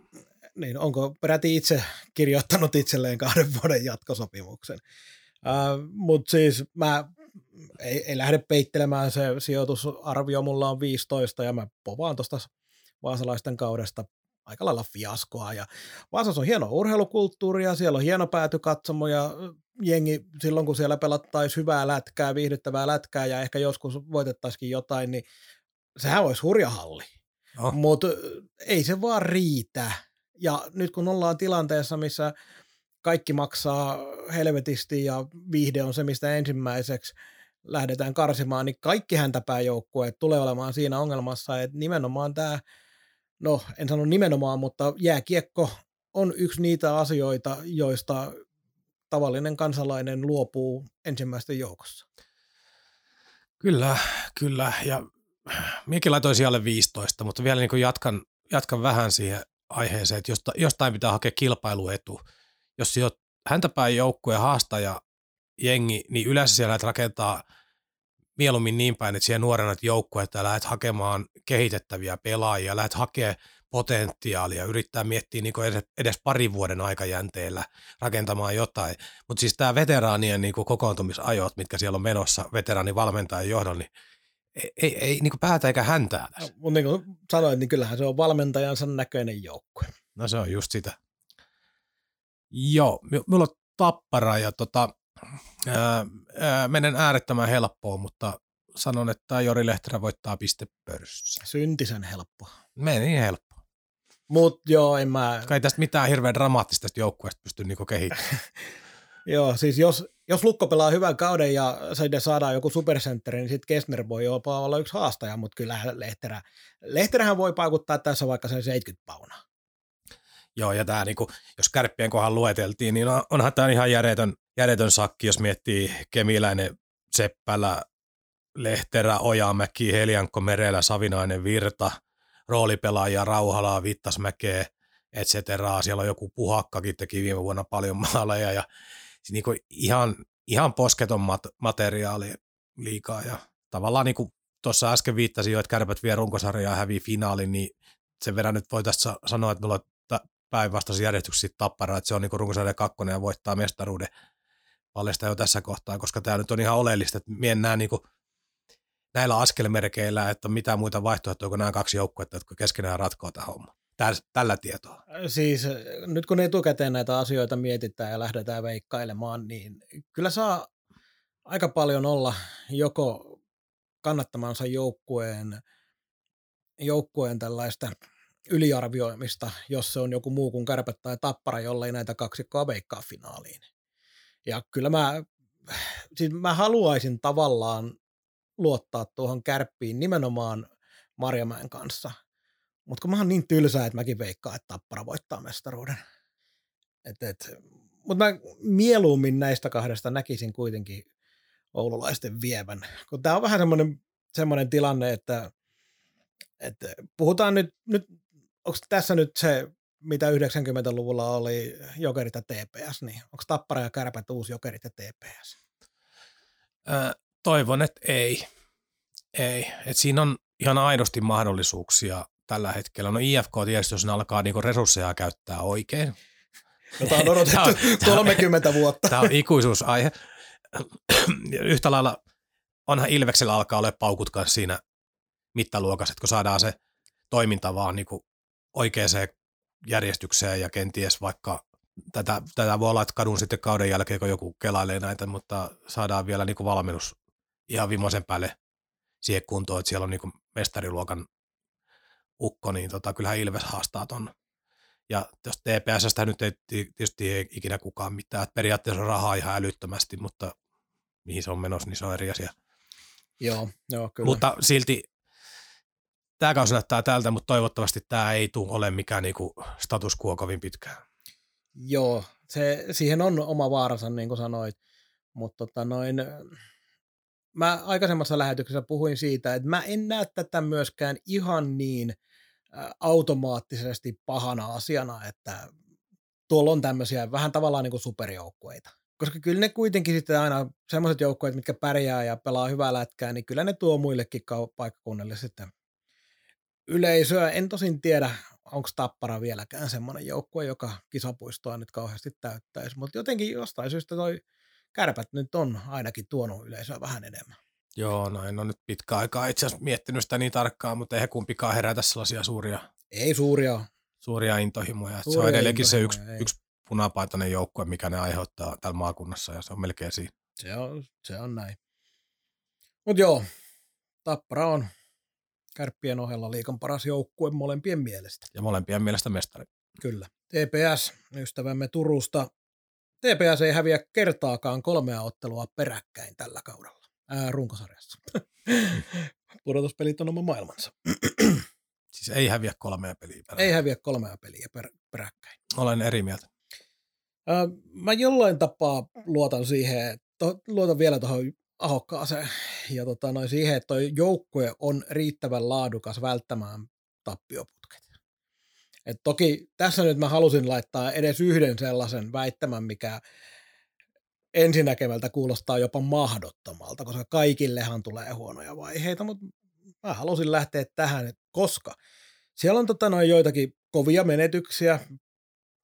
Niin, onko peräti itse kirjoittanut itselleen kahden vuoden jatkosopimuksen? Uh, Mutta siis mä ei, ei lähde peittelemään se sijoitusarvio, mulla on 15 ja mä povaan tuosta vaasalaisten kaudesta aika lailla fiaskoa. Ja Vaasassa on hieno urheilukulttuuria, siellä on hieno päätykatsomo ja jengi silloin, kun siellä pelattaisiin hyvää lätkää, viihdyttävää lätkää ja ehkä joskus voitettaisiin jotain, niin sehän olisi hurja halli. Oh. Mutta ei se vaan riitä. Ja nyt kun ollaan tilanteessa, missä kaikki maksaa helvetisti ja viihde on se, mistä ensimmäiseksi lähdetään karsimaan, niin kaikki häntäpääjoukkueet tulee olemaan siinä ongelmassa, että nimenomaan tämä, no en sano nimenomaan, mutta jääkiekko on yksi niitä asioita, joista tavallinen kansalainen luopuu ensimmäisten joukossa. Kyllä, kyllä. Ja minäkin laitoin siellä 15, mutta vielä niin jatkan, jatkan vähän siihen aiheeseen, että jostain pitää hakea kilpailuetu. Jos sijoit häntäpäin joukkueen haastaja jengi, niin yleensä siellä rakentaa mieluummin niin päin, että siellä nuorena joukkuetta lähdet hakemaan kehitettäviä pelaajia, lähdet hakemaan potentiaalia, yrittää miettiä niin edes, edes parin vuoden aikajänteellä rakentamaan jotain. Mutta siis tämä veteraanien niin kokoontumisajot, mitkä siellä on menossa veteraanivalmentajan johdon, niin ei, ei, niin päätä eikä häntää tässä. No, mutta niin kuin sanoit, niin kyllähän se on valmentajansa näköinen joukkue. No se on just sitä. Joo, minulla on tappara ja tota, ää, ää, menen äärettömän helppoa, mutta sanon, että Jori Lehterä voittaa pistepörssissä. Syntisen helppo. Meni niin helppo. Mut joo, en mä... Kai tästä mitään hirveän dramaattista joukkueesta pysty niinku kehittämään. joo, siis jos, jos Lukko pelaa hyvän kauden ja se saadaan joku supercentteri, niin sitten Kessner voi jopa olla yksi haastaja, mutta kyllä Lehterä, Lehterähän voi paikuttaa tässä vaikka sen 70 paunaa. Joo, ja tämä niinku, jos kärppien kohan lueteltiin, niin onhan tämä ihan järjetön, järjetön sakki, jos miettii Kemiläinen, Seppälä, Lehterä, Ojamäki, Heliankko, Merelä, Savinainen, Virta, roolipelaajia, Rauhalaa, Vittasmäkeä, et cetera. Siellä on joku puhakkakin, teki viime vuonna paljon maaleja ja siis niinku ihan, ihan posketon mat- materiaali liikaa ja tavallaan niin kuin tuossa äsken viittasin jo, että kärpät vie runkosarjaa ja hävii finaalin, niin sen verran nyt voitaisiin sanoa, että mulla päinvastaisessa järjestyksessä tapparaa, että se on niin runkosarjan kakkonen ja voittaa mestaruuden paljasta jo tässä kohtaa, koska tämä nyt on ihan oleellista, että mien näe niin näillä askelmerkeillä, että mitä muita vaihtoehtoja kuin nämä kaksi joukkuetta, jotka keskenään ratkoo tämä homma. Tällä, tällä tietoa. Siis nyt kun etukäteen näitä asioita mietitään ja lähdetään veikkailemaan, niin kyllä saa aika paljon olla joko kannattamansa joukkueen, joukkueen tällaista yliarvioimista, jos se on joku muu kuin kärpät tai tappara, jollei näitä kaksikkoa veikkaa finaaliin. Ja kyllä mä, siis mä haluaisin tavallaan luottaa tuohon kärppiin nimenomaan Marjamäen kanssa. Mutta kun mä oon niin tylsää, että mäkin veikkaan, että Tappara voittaa mestaruuden. Et, et, mutta mä mieluummin näistä kahdesta näkisin kuitenkin oululaisten vievän. Kun tää on vähän semmoinen, semmoinen tilanne, että, että puhutaan nyt, nyt onko tässä nyt se, mitä 90-luvulla oli Jokerit ja TPS, niin onko Tappara ja Kärpät uusi Jokerit ja TPS? Ö, toivon, että ei. Ei. Et siinä on ihan aidosti mahdollisuuksia tällä hetkellä. No IFK tietysti, jos ne alkaa niinku resursseja käyttää oikein. Jota on odotettu tämä on, 30 vuotta. Tämä on ikuisuusaihe. Yhtä lailla onhan Ilveksellä alkaa olla paukut kanssa siinä mittaluokassa, että kun saadaan se toiminta vaan niin oikeaan järjestykseen ja kenties vaikka tätä, tätä voi olla, että kadun sitten kauden jälkeen, kun joku kelailee näitä, mutta saadaan vielä niin kuin valmennus ihan viimeisen päälle siihen kuntoon, että siellä on niin kuin mestariluokan ukko, niin tota, kyllähän Ilves haastaa ton. Ja jos TPSstä nyt ei tietysti ei ikinä kukaan mitään, että periaatteessa on rahaa ihan älyttömästi, mutta mihin se on menossa, niin se on eri asia. Joo, joo kyllä. Mutta silti tämä kausi näyttää tältä, mutta toivottavasti tämä ei tule ole mikään niinku status quo kovin pitkään. Joo, se, siihen on oma vaaransa, niin kuin sanoit, mutta tota noin, mä aikaisemmassa lähetyksessä puhuin siitä, että mä en näe tätä myöskään ihan niin automaattisesti pahana asiana, että tuolla on tämmöisiä vähän tavallaan niin kuin superjoukkueita. Koska kyllä ne kuitenkin sitten aina semmoiset joukkueet, mitkä pärjää ja pelaa hyvää lätkää, niin kyllä ne tuo muillekin paikkakunnille sitten yleisöä. En tosin tiedä, onko Tappara vieläkään semmoinen joukkue, joka kisapuistoa nyt kauheasti täyttäisi, mutta jotenkin jostain syystä toi kärpät nyt on ainakin tuonut yleisöä vähän enemmän. Joo, no en ole nyt pitkä aikaa itse asiassa miettinyt sitä niin tarkkaan, mutta eihän kumpikaan herätä sellaisia suuria, Ei suuria. suuria intohimoja. Suuria se on edelleenkin se yksi, ei. yksi punapaitainen joukkue, mikä ne aiheuttaa täällä maakunnassa ja se on melkein siinä. Se on, se on näin. Mutta joo, Tappara on kärppien ohella liikan paras joukkue molempien mielestä. Ja molempien mielestä mestari. Kyllä. TPS, ystävämme Turusta. TPS ei häviä kertaakaan kolmea ottelua peräkkäin tällä kaudella. Ää, runkosarjassa. Pudotuspelit on oma maailmansa. Siis ei häviä kolmea peliä. peräkkäin. Ei häviä kolmea peliä per, peräkkäin. Olen eri mieltä. Ää, mä jollain tapaa luotan siihen, to, luotan vielä tuohon ahokkaaseen ja tota, noin siihen, että joukkue on riittävän laadukas välttämään tappioputket. Et toki tässä nyt mä halusin laittaa edes yhden sellaisen väittämän, mikä ensinäkemältä kuulostaa jopa mahdottomalta, koska kaikillehan tulee huonoja vaiheita, mutta mä halusin lähteä tähän, koska siellä on tota noin joitakin kovia menetyksiä,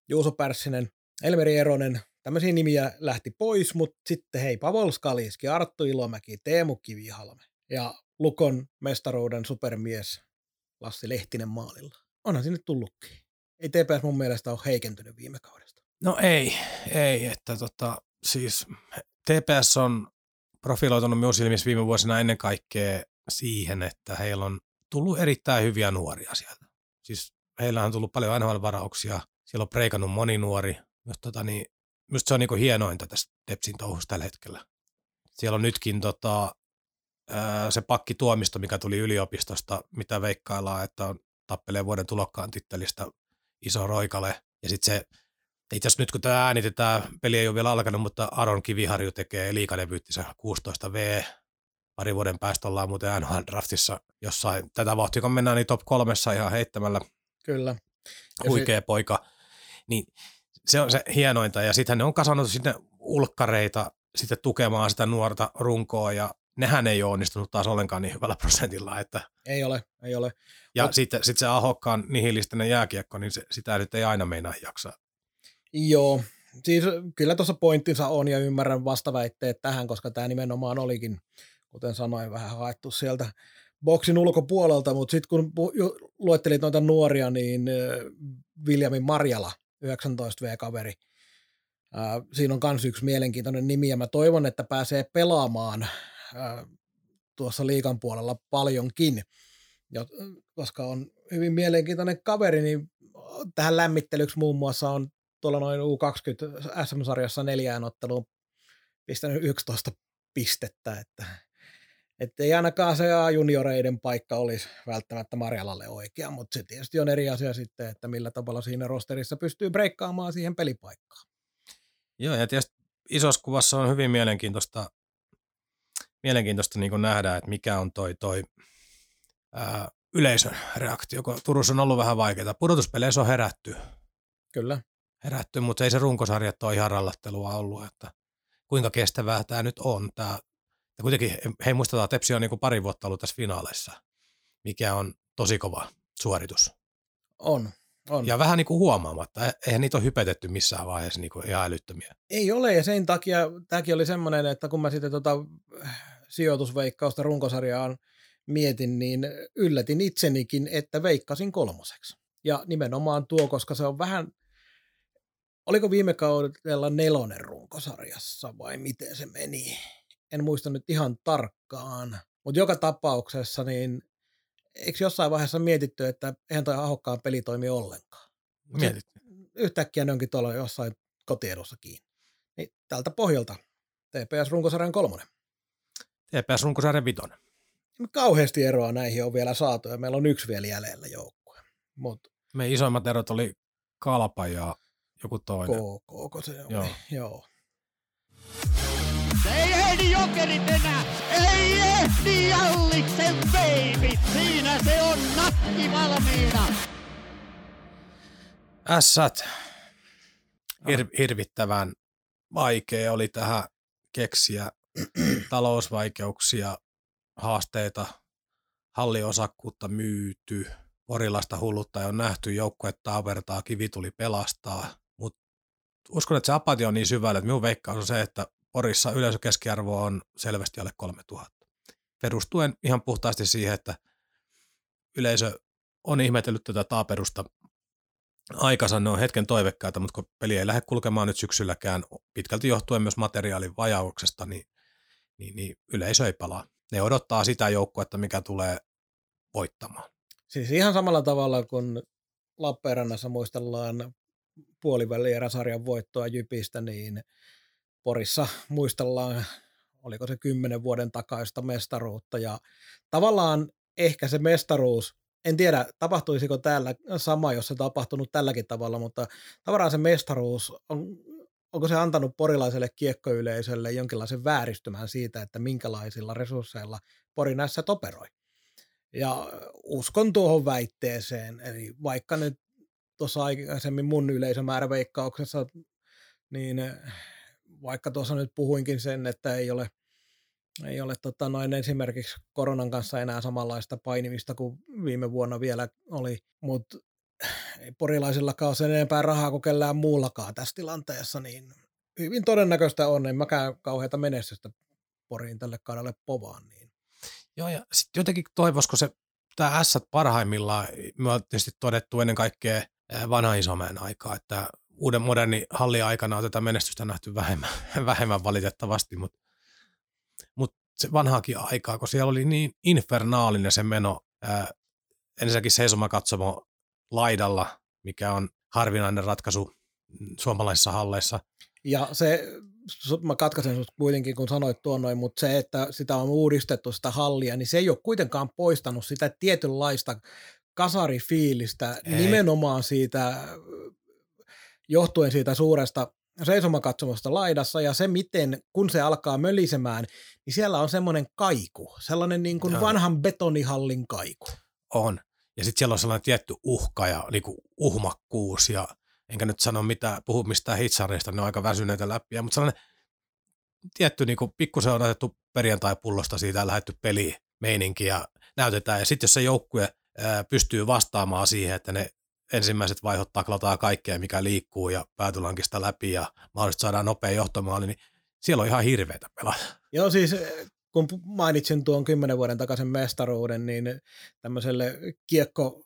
Juuso Pärssinen, Elmeri Eronen, tämmöisiä nimiä lähti pois, mutta sitten hei, Pavol Skaliski, Arttu Ilomäki, Teemu Kivihalme ja Lukon mestaruuden supermies Lassi Lehtinen maalilla. Onhan sinne tullutkin. Ei TPS mun mielestä ole heikentynyt viime kaudesta. No ei, ei, että tota, siis TPS on profiloitunut minun silmissä viime vuosina ennen kaikkea siihen, että heillä on tullut erittäin hyviä nuoria sieltä. Siis heillä on tullut paljon NHL-varauksia, siellä on preikannut moni nuori, mutta tota, niin, minusta se on niinku hienointa tässä Tepsin touhussa tällä hetkellä. Siellä on nytkin tota, se pakki tuomisto, mikä tuli yliopistosta, mitä veikkaillaan, että on tappelee vuoden tulokkaan tittelistä iso roikale. Ja sitten se, itse asiassa nyt kun tämä äänitetään, peli ei ole vielä alkanut, mutta Aron Kiviharju tekee liikadebyyttinsä 16V. Pari vuoden päästä ollaan muuten NHL-draftissa jossain. Tätä vauhtia, kun mennään niin top kolmessa ihan heittämällä Kyllä. Ja huikea poika. Niin se on se hienointa. Ja sitten ne on kasannut sinne ulkkareita sitten tukemaan sitä nuorta runkoa ja nehän ei ole onnistunut taas ollenkaan niin hyvällä prosentilla. Että, Ei ole, ei ole. ja Mut- sitten sit se ahokkaan nihilistinen jääkiekko, niin se, sitä nyt ei aina meinaa jaksaa. Joo, siis kyllä tuossa pointtinsa on ja ymmärrän vastaväitteet tähän, koska tämä nimenomaan olikin, kuten sanoin, vähän haettu sieltä boksin ulkopuolelta, mutta sitten kun luettelit noita nuoria, niin Viljamin Marjala, 19V-kaveri, äh, siinä on myös yksi mielenkiintoinen nimi ja mä toivon, että pääsee pelaamaan tuossa liikan puolella paljonkin, koska on hyvin mielenkiintoinen kaveri, niin tähän lämmittelyksi muun muassa on tuolla noin U20 SM-sarjassa neljään otteluun pistänyt 11 pistettä, että, että ei ainakaan se A-junioreiden paikka olisi välttämättä Marjalalle oikea, mutta se tietysti on eri asia sitten, että millä tavalla siinä rosterissa pystyy breikkaamaan siihen pelipaikkaan. Joo, ja tietysti isossa kuvassa on hyvin mielenkiintoista, mielenkiintoista niin nähdä, että mikä on toi, toi ää, yleisön reaktio, kun Turussa on ollut vähän vaikeaa. Pudotuspeleissä on herätty, Kyllä. Herätty mutta ei se runkosarjat ole ihan rallattelua ollut, että kuinka kestävää tämä nyt on. Tää, ja kuitenkin, hei muistetaan, että Tepsi on niin kuin pari vuotta ollut tässä finaaleissa, mikä on tosi kova suoritus. On. on. Ja vähän niin kuin huomaamatta, e- eihän niitä ole hypetetty missään vaiheessa niin kuin ihan älyttömiä. Ei ole, ja sen takia tämäkin oli semmoinen, että kun mä sitten tota sijoitusveikkausta runkosarjaan mietin, niin yllätin itsenikin, että veikkasin kolmoseksi. Ja nimenomaan tuo, koska se on vähän, oliko viime kaudella nelonen runkosarjassa vai miten se meni? En muista nyt ihan tarkkaan, mutta joka tapauksessa niin eikö jossain vaiheessa mietitty, että eihän toi ahokkaan peli toimi ollenkaan? Mietit. yhtäkkiä ne onkin tuolla jossain kotiedussa kiinni. Niin tältä pohjalta TPS runkosarjan kolmonen. TPS runkosarjan vitonen. kauheasti eroa näihin on vielä saatu ja meillä on yksi vielä jäljellä joukkue. Mut Me isoimmat erot oli Kalpa ja joku toinen. KK, se on. Joo. Joo. Ei ehdi jokerit enää! Ei ehdi Jalliksen baby! Siinä se on nakki valmiina! Ässät hir- hirvittävän vaikea oli tähän keksiä talousvaikeuksia, haasteita, halliosakkuutta myyty, porilaista hullutta on nähty, joukkue taavertaa, kivi tuli pelastaa, uskon, että se apatia on niin syvällä, että minun veikkaus on se, että Porissa yleisökeskiarvo on selvästi alle 3000. Perustuen ihan puhtaasti siihen, että yleisö on ihmetellyt tätä taaperusta aikansa, ne on hetken toivekkaita, mutta kun peli ei lähde kulkemaan nyt syksylläkään, pitkälti johtuen myös materiaalin vajauksesta, niin, niin, niin yleisö ei palaa. Ne odottaa sitä joukkuetta, mikä tulee voittamaan. Siis ihan samalla tavalla kuin Lappeenrannassa muistellaan puolivälierä-sarjan voittoa Jypistä, niin Porissa muistellaan, oliko se kymmenen vuoden takaista mestaruutta. Ja tavallaan ehkä se mestaruus, en tiedä tapahtuisiko täällä sama, jos se tapahtunut tälläkin tavalla, mutta tavallaan se mestaruus, on, onko se antanut porilaiselle kiekkoyleisölle jonkinlaisen vääristymän siitä, että minkälaisilla resursseilla Pori näissä operoi. Ja uskon tuohon väitteeseen, eli vaikka nyt tuossa aikaisemmin mun yleisömääräveikkauksessa, niin vaikka tuossa nyt puhuinkin sen, että ei ole, ei ole tota noin esimerkiksi koronan kanssa enää samanlaista painimista kuin viime vuonna vielä oli, mutta ei porilaisillakaan ole sen enempää rahaa kuin kellään muullakaan tässä tilanteessa, niin hyvin todennäköistä on, en mäkään kauheata menestystä Poriin tälle kaudelle povaan. Niin. Joo, ja sitten jotenkin toivoisiko se, tämä S parhaimmillaan, me on tietysti todettu ennen kaikkea vanha isomäen aikaa, että uuden moderni hallin aikana on tätä menestystä nähty vähemmän, vähemmän valitettavasti, mutta mut se vanhaakin aikaa, kun siellä oli niin infernaalinen se meno, ää, ensinnäkin seisomakatsomo laidalla, mikä on harvinainen ratkaisu suomalaisissa halleissa. Ja se, mä katkaisen sut kuitenkin, kun sanoit tuon noin, mutta se, että sitä on uudistettu sitä hallia, niin se ei ole kuitenkaan poistanut sitä tietynlaista kasarifiilistä Ei. nimenomaan siitä, johtuen siitä suuresta seisomakatsomusta laidassa ja se, miten kun se alkaa mölisemään, niin siellä on semmoinen kaiku, sellainen niin kuin vanhan betonihallin kaiku. On. Ja sitten siellä on sellainen tietty uhka ja niinku uhmakkuus ja enkä nyt sano mitään, puhu mistään hitsareista, ne on aika väsyneitä läpi, mutta sellainen tietty niinku pikkusen on otettu perjantai-pullosta siitä ja lähdetty peliin meininki ja näytetään. Ja sitten jos se joukkue pystyy vastaamaan siihen, että ne ensimmäiset vaihot taklataan kaikkea, mikä liikkuu ja päätylankista läpi ja mahdollisesti saadaan nopea johtomaali, niin siellä on ihan hirveätä pelaa. Joo, siis kun mainitsin tuon kymmenen vuoden takaisin mestaruuden, niin tämmöiselle kiekko,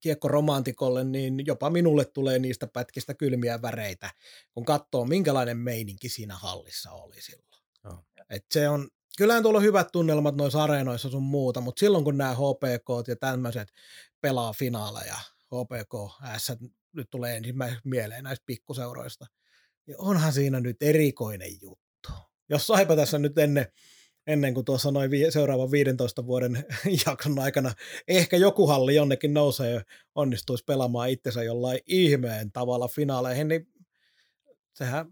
kiekkoromantikolle, niin jopa minulle tulee niistä pätkistä kylmiä väreitä, kun katsoo, minkälainen meininki siinä hallissa oli silloin. Joo. Et se on, kyllähän tuolla on hyvät tunnelmat noissa areenoissa sun muuta, mutta silloin kun nämä HPK ja tämmöiset pelaa finaaleja, HPK, S nyt tulee ensimmäiseksi mieleen näistä pikkuseuroista, niin onhan siinä nyt erikoinen juttu. Jos saipa tässä nyt ennen, ennen kuin tuossa noin vi- seuraavan 15 vuoden jakson aikana ehkä joku halli jonnekin nousee ja onnistuisi pelaamaan itsensä jollain ihmeen tavalla finaaleihin, niin sehän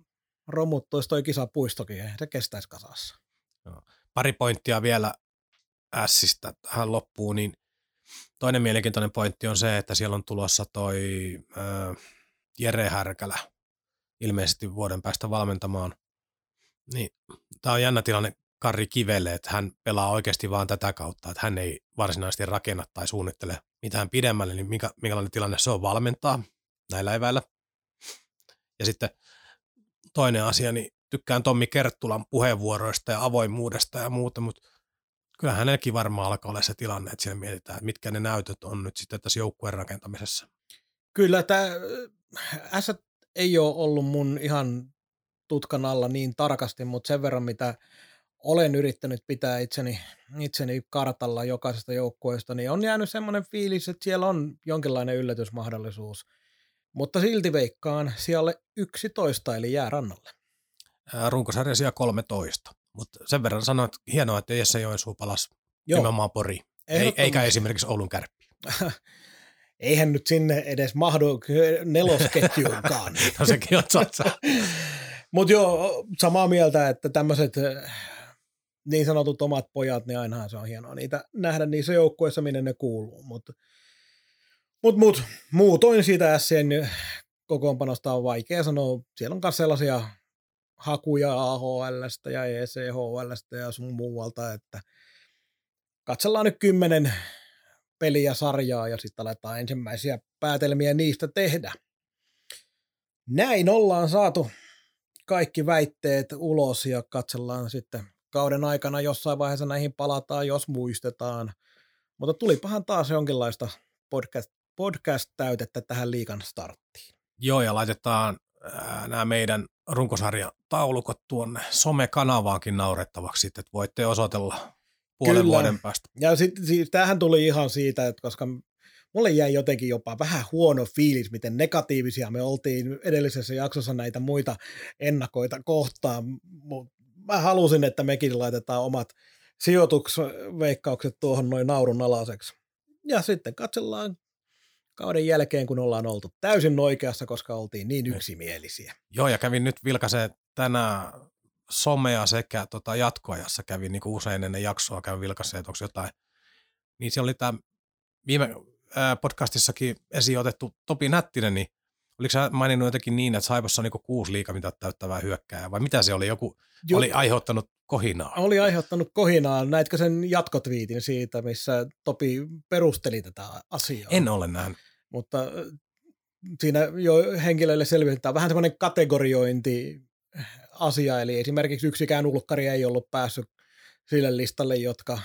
romuttuisi toi kisapuistokin, eihän se kestäisi kasassa. Pari pointtia vielä Sistä tähän loppuun, niin toinen mielenkiintoinen pointti on se, että siellä on tulossa toi äh, Jere Härkälä ilmeisesti vuoden päästä valmentamaan. Niin, tämä on jännä tilanne Karri Kivelle, että hän pelaa oikeasti vaan tätä kautta, että hän ei varsinaisesti rakenna tai suunnittele mitään pidemmälle, niin mikä, minkälainen tilanne se on valmentaa näillä eväillä. Ja sitten toinen asia, niin tykkään Tommi Kerttulan puheenvuoroista ja avoimuudesta ja muuta, mutta kyllä hänelläkin varmaan alkaa olla se tilanne, että siellä mietitään, että mitkä ne näytöt on nyt sitten tässä joukkueen rakentamisessa. Kyllä tämä S ei ole ollut mun ihan tutkan alla niin tarkasti, mutta sen verran mitä olen yrittänyt pitää itseni, itseni kartalla jokaisesta joukkueesta, niin on jäänyt semmoinen fiilis, että siellä on jonkinlainen yllätysmahdollisuus. Mutta silti veikkaan siellä 11, eli jää rannalle. Runkosarja siellä 13, Mutta sen verran sanoin, että hienoa, että Jesse Joensuu palasi Joo. nimenomaan Pori. Eikä esimerkiksi Oulun kärppi. Eihän nyt sinne edes mahdu nelosketjuunkaan. No sekin on totta. Mutta joo, samaa mieltä, että tämmöiset niin sanotut omat pojat, niin ainahan se on hienoa niitä nähdä niissä joukkueissa, minne ne kuuluu. Mutta mut, mut, muutoin siitä SCN kokoonpanosta on vaikea sanoa. Siellä on myös sellaisia hakuja AHLstä ja ECHLstä ja sun muualta, että katsellaan nyt kymmenen peliä sarjaa ja sitten aletaan ensimmäisiä päätelmiä niistä tehdä. Näin ollaan saatu kaikki väitteet ulos ja katsellaan sitten kauden aikana jossain vaiheessa näihin palataan, jos muistetaan. Mutta tulipahan taas jonkinlaista podcast, podcast-täytettä tähän liikan starttiin. Joo, ja laitetaan nämä meidän runkosarjan taulukot tuonne somekanavaankin naurettavaksi, sitten, että voitte osoitella puolen Kyllä. vuoden päästä. Ja sitten siis, tämähän tuli ihan siitä, että koska mulle jäi jotenkin jopa vähän huono fiilis, miten negatiivisia me oltiin edellisessä jaksossa näitä muita ennakoita kohtaan. Mut Mä halusin, että mekin laitetaan omat sijoituksveikkaukset tuohon noin naurun alaseksi. Ja sitten katsellaan kauden jälkeen, kun ollaan oltu täysin oikeassa, koska oltiin niin yksimielisiä. Joo, ja kävin nyt vilkaisee tänään somea sekä tota jatkoajassa kävin niin kuin usein ennen jaksoa kävin vilkaisee, että onko jotain. Niin siellä oli tämä viime podcastissakin esiin otettu Topi Nättinen, niin oliko sä maininnut jotenkin niin, että Saipassa on niin kuusi liikamitat täyttävää hyökkääjää, vai mitä se oli? Joku Jo- oli aiheuttanut kohinaa. oli aiheuttanut kohinaa. Näitkö sen jatkotviitin siitä, missä Topi perusteli tätä asiaa? En ole nähnyt. Mutta äh, siinä jo henkilöille selvitetään vähän semmoinen kategoriointi asia, eli esimerkiksi yksikään ulkkari ei ollut päässyt sille listalle, jotka,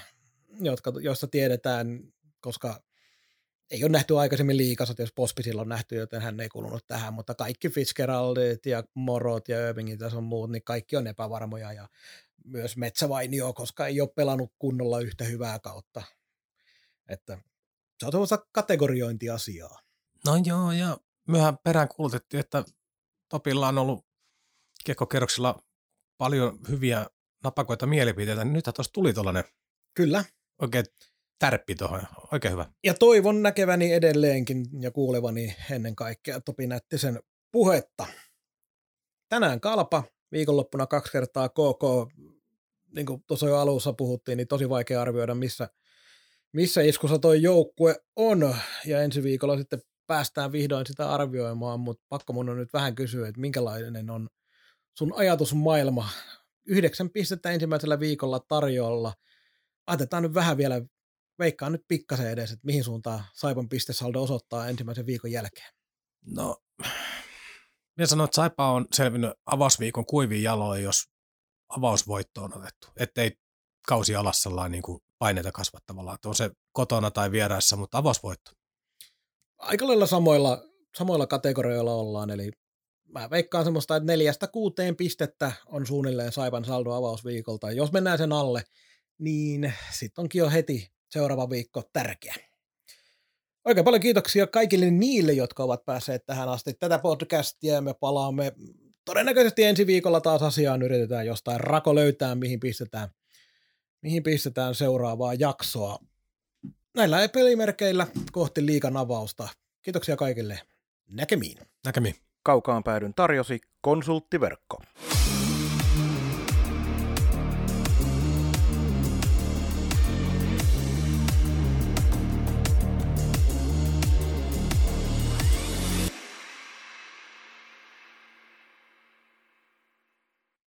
jotka, josta tiedetään, koska ei ole nähty aikaisemmin liikasat, jos Pospisilla on nähty, joten hän ei kuulunut tähän, mutta kaikki Fitzgeraldit ja Morot ja Irvingit ja sun muut, niin kaikki on epävarmoja. Ja myös Metsävainio, koska ei ole pelannut kunnolla yhtä hyvää kautta. Että se on tuollaista kategoriointiasiaa. No joo, ja myöhän perään kuulutettiin, että Topilla on ollut kekkokerroksilla paljon hyviä napakoita mielipiteitä, niin nythän tuossa tuli tuollainen Kyllä. oikein tärppi tuohon. Oikein hyvä. Ja toivon näkeväni edelleenkin ja kuulevani ennen kaikkea Topi Nättisen puhetta. Tänään kalpa, viikonloppuna kaksi kertaa KK, niin kuin tuossa jo alussa puhuttiin, niin tosi vaikea arvioida, missä, missä iskussa toi joukkue on. Ja ensi viikolla sitten päästään vihdoin sitä arvioimaan, mutta pakko mun on nyt vähän kysyä, että minkälainen on sun ajatusmaailma. Yhdeksän pistettä ensimmäisellä viikolla tarjolla. Otetaan nyt vähän vielä veikkaan nyt pikkasen edes, että mihin suuntaan Saipan pistesaldo osoittaa ensimmäisen viikon jälkeen. No, minä sanoin, että Saipa on selvinnyt avausviikon kuiviin jaloin, jos avausvoitto on otettu. Ettei kausi alas sellainen niin kuin paineita kasvattavalla. Että on se kotona tai vieraissa, mutta avausvoitto. Aika lailla samoilla, samoilla kategorioilla ollaan, eli mä veikkaan semmoista, että neljästä kuuteen pistettä on suunnilleen Saipan saldo avausviikolta. Jos mennään sen alle, niin sitten onkin jo heti seuraava viikko tärkeä. Oikein paljon kiitoksia kaikille niille, jotka ovat päässeet tähän asti tätä podcastia. Me palaamme todennäköisesti ensi viikolla taas asiaan. Yritetään jostain rako löytää, mihin pistetään, mihin pistetään seuraavaa jaksoa. Näillä pelimerkeillä kohti liikan avausta. Kiitoksia kaikille. Näkemiin. Näkemiin. Kaukaan päädyn tarjosi konsulttiverkko.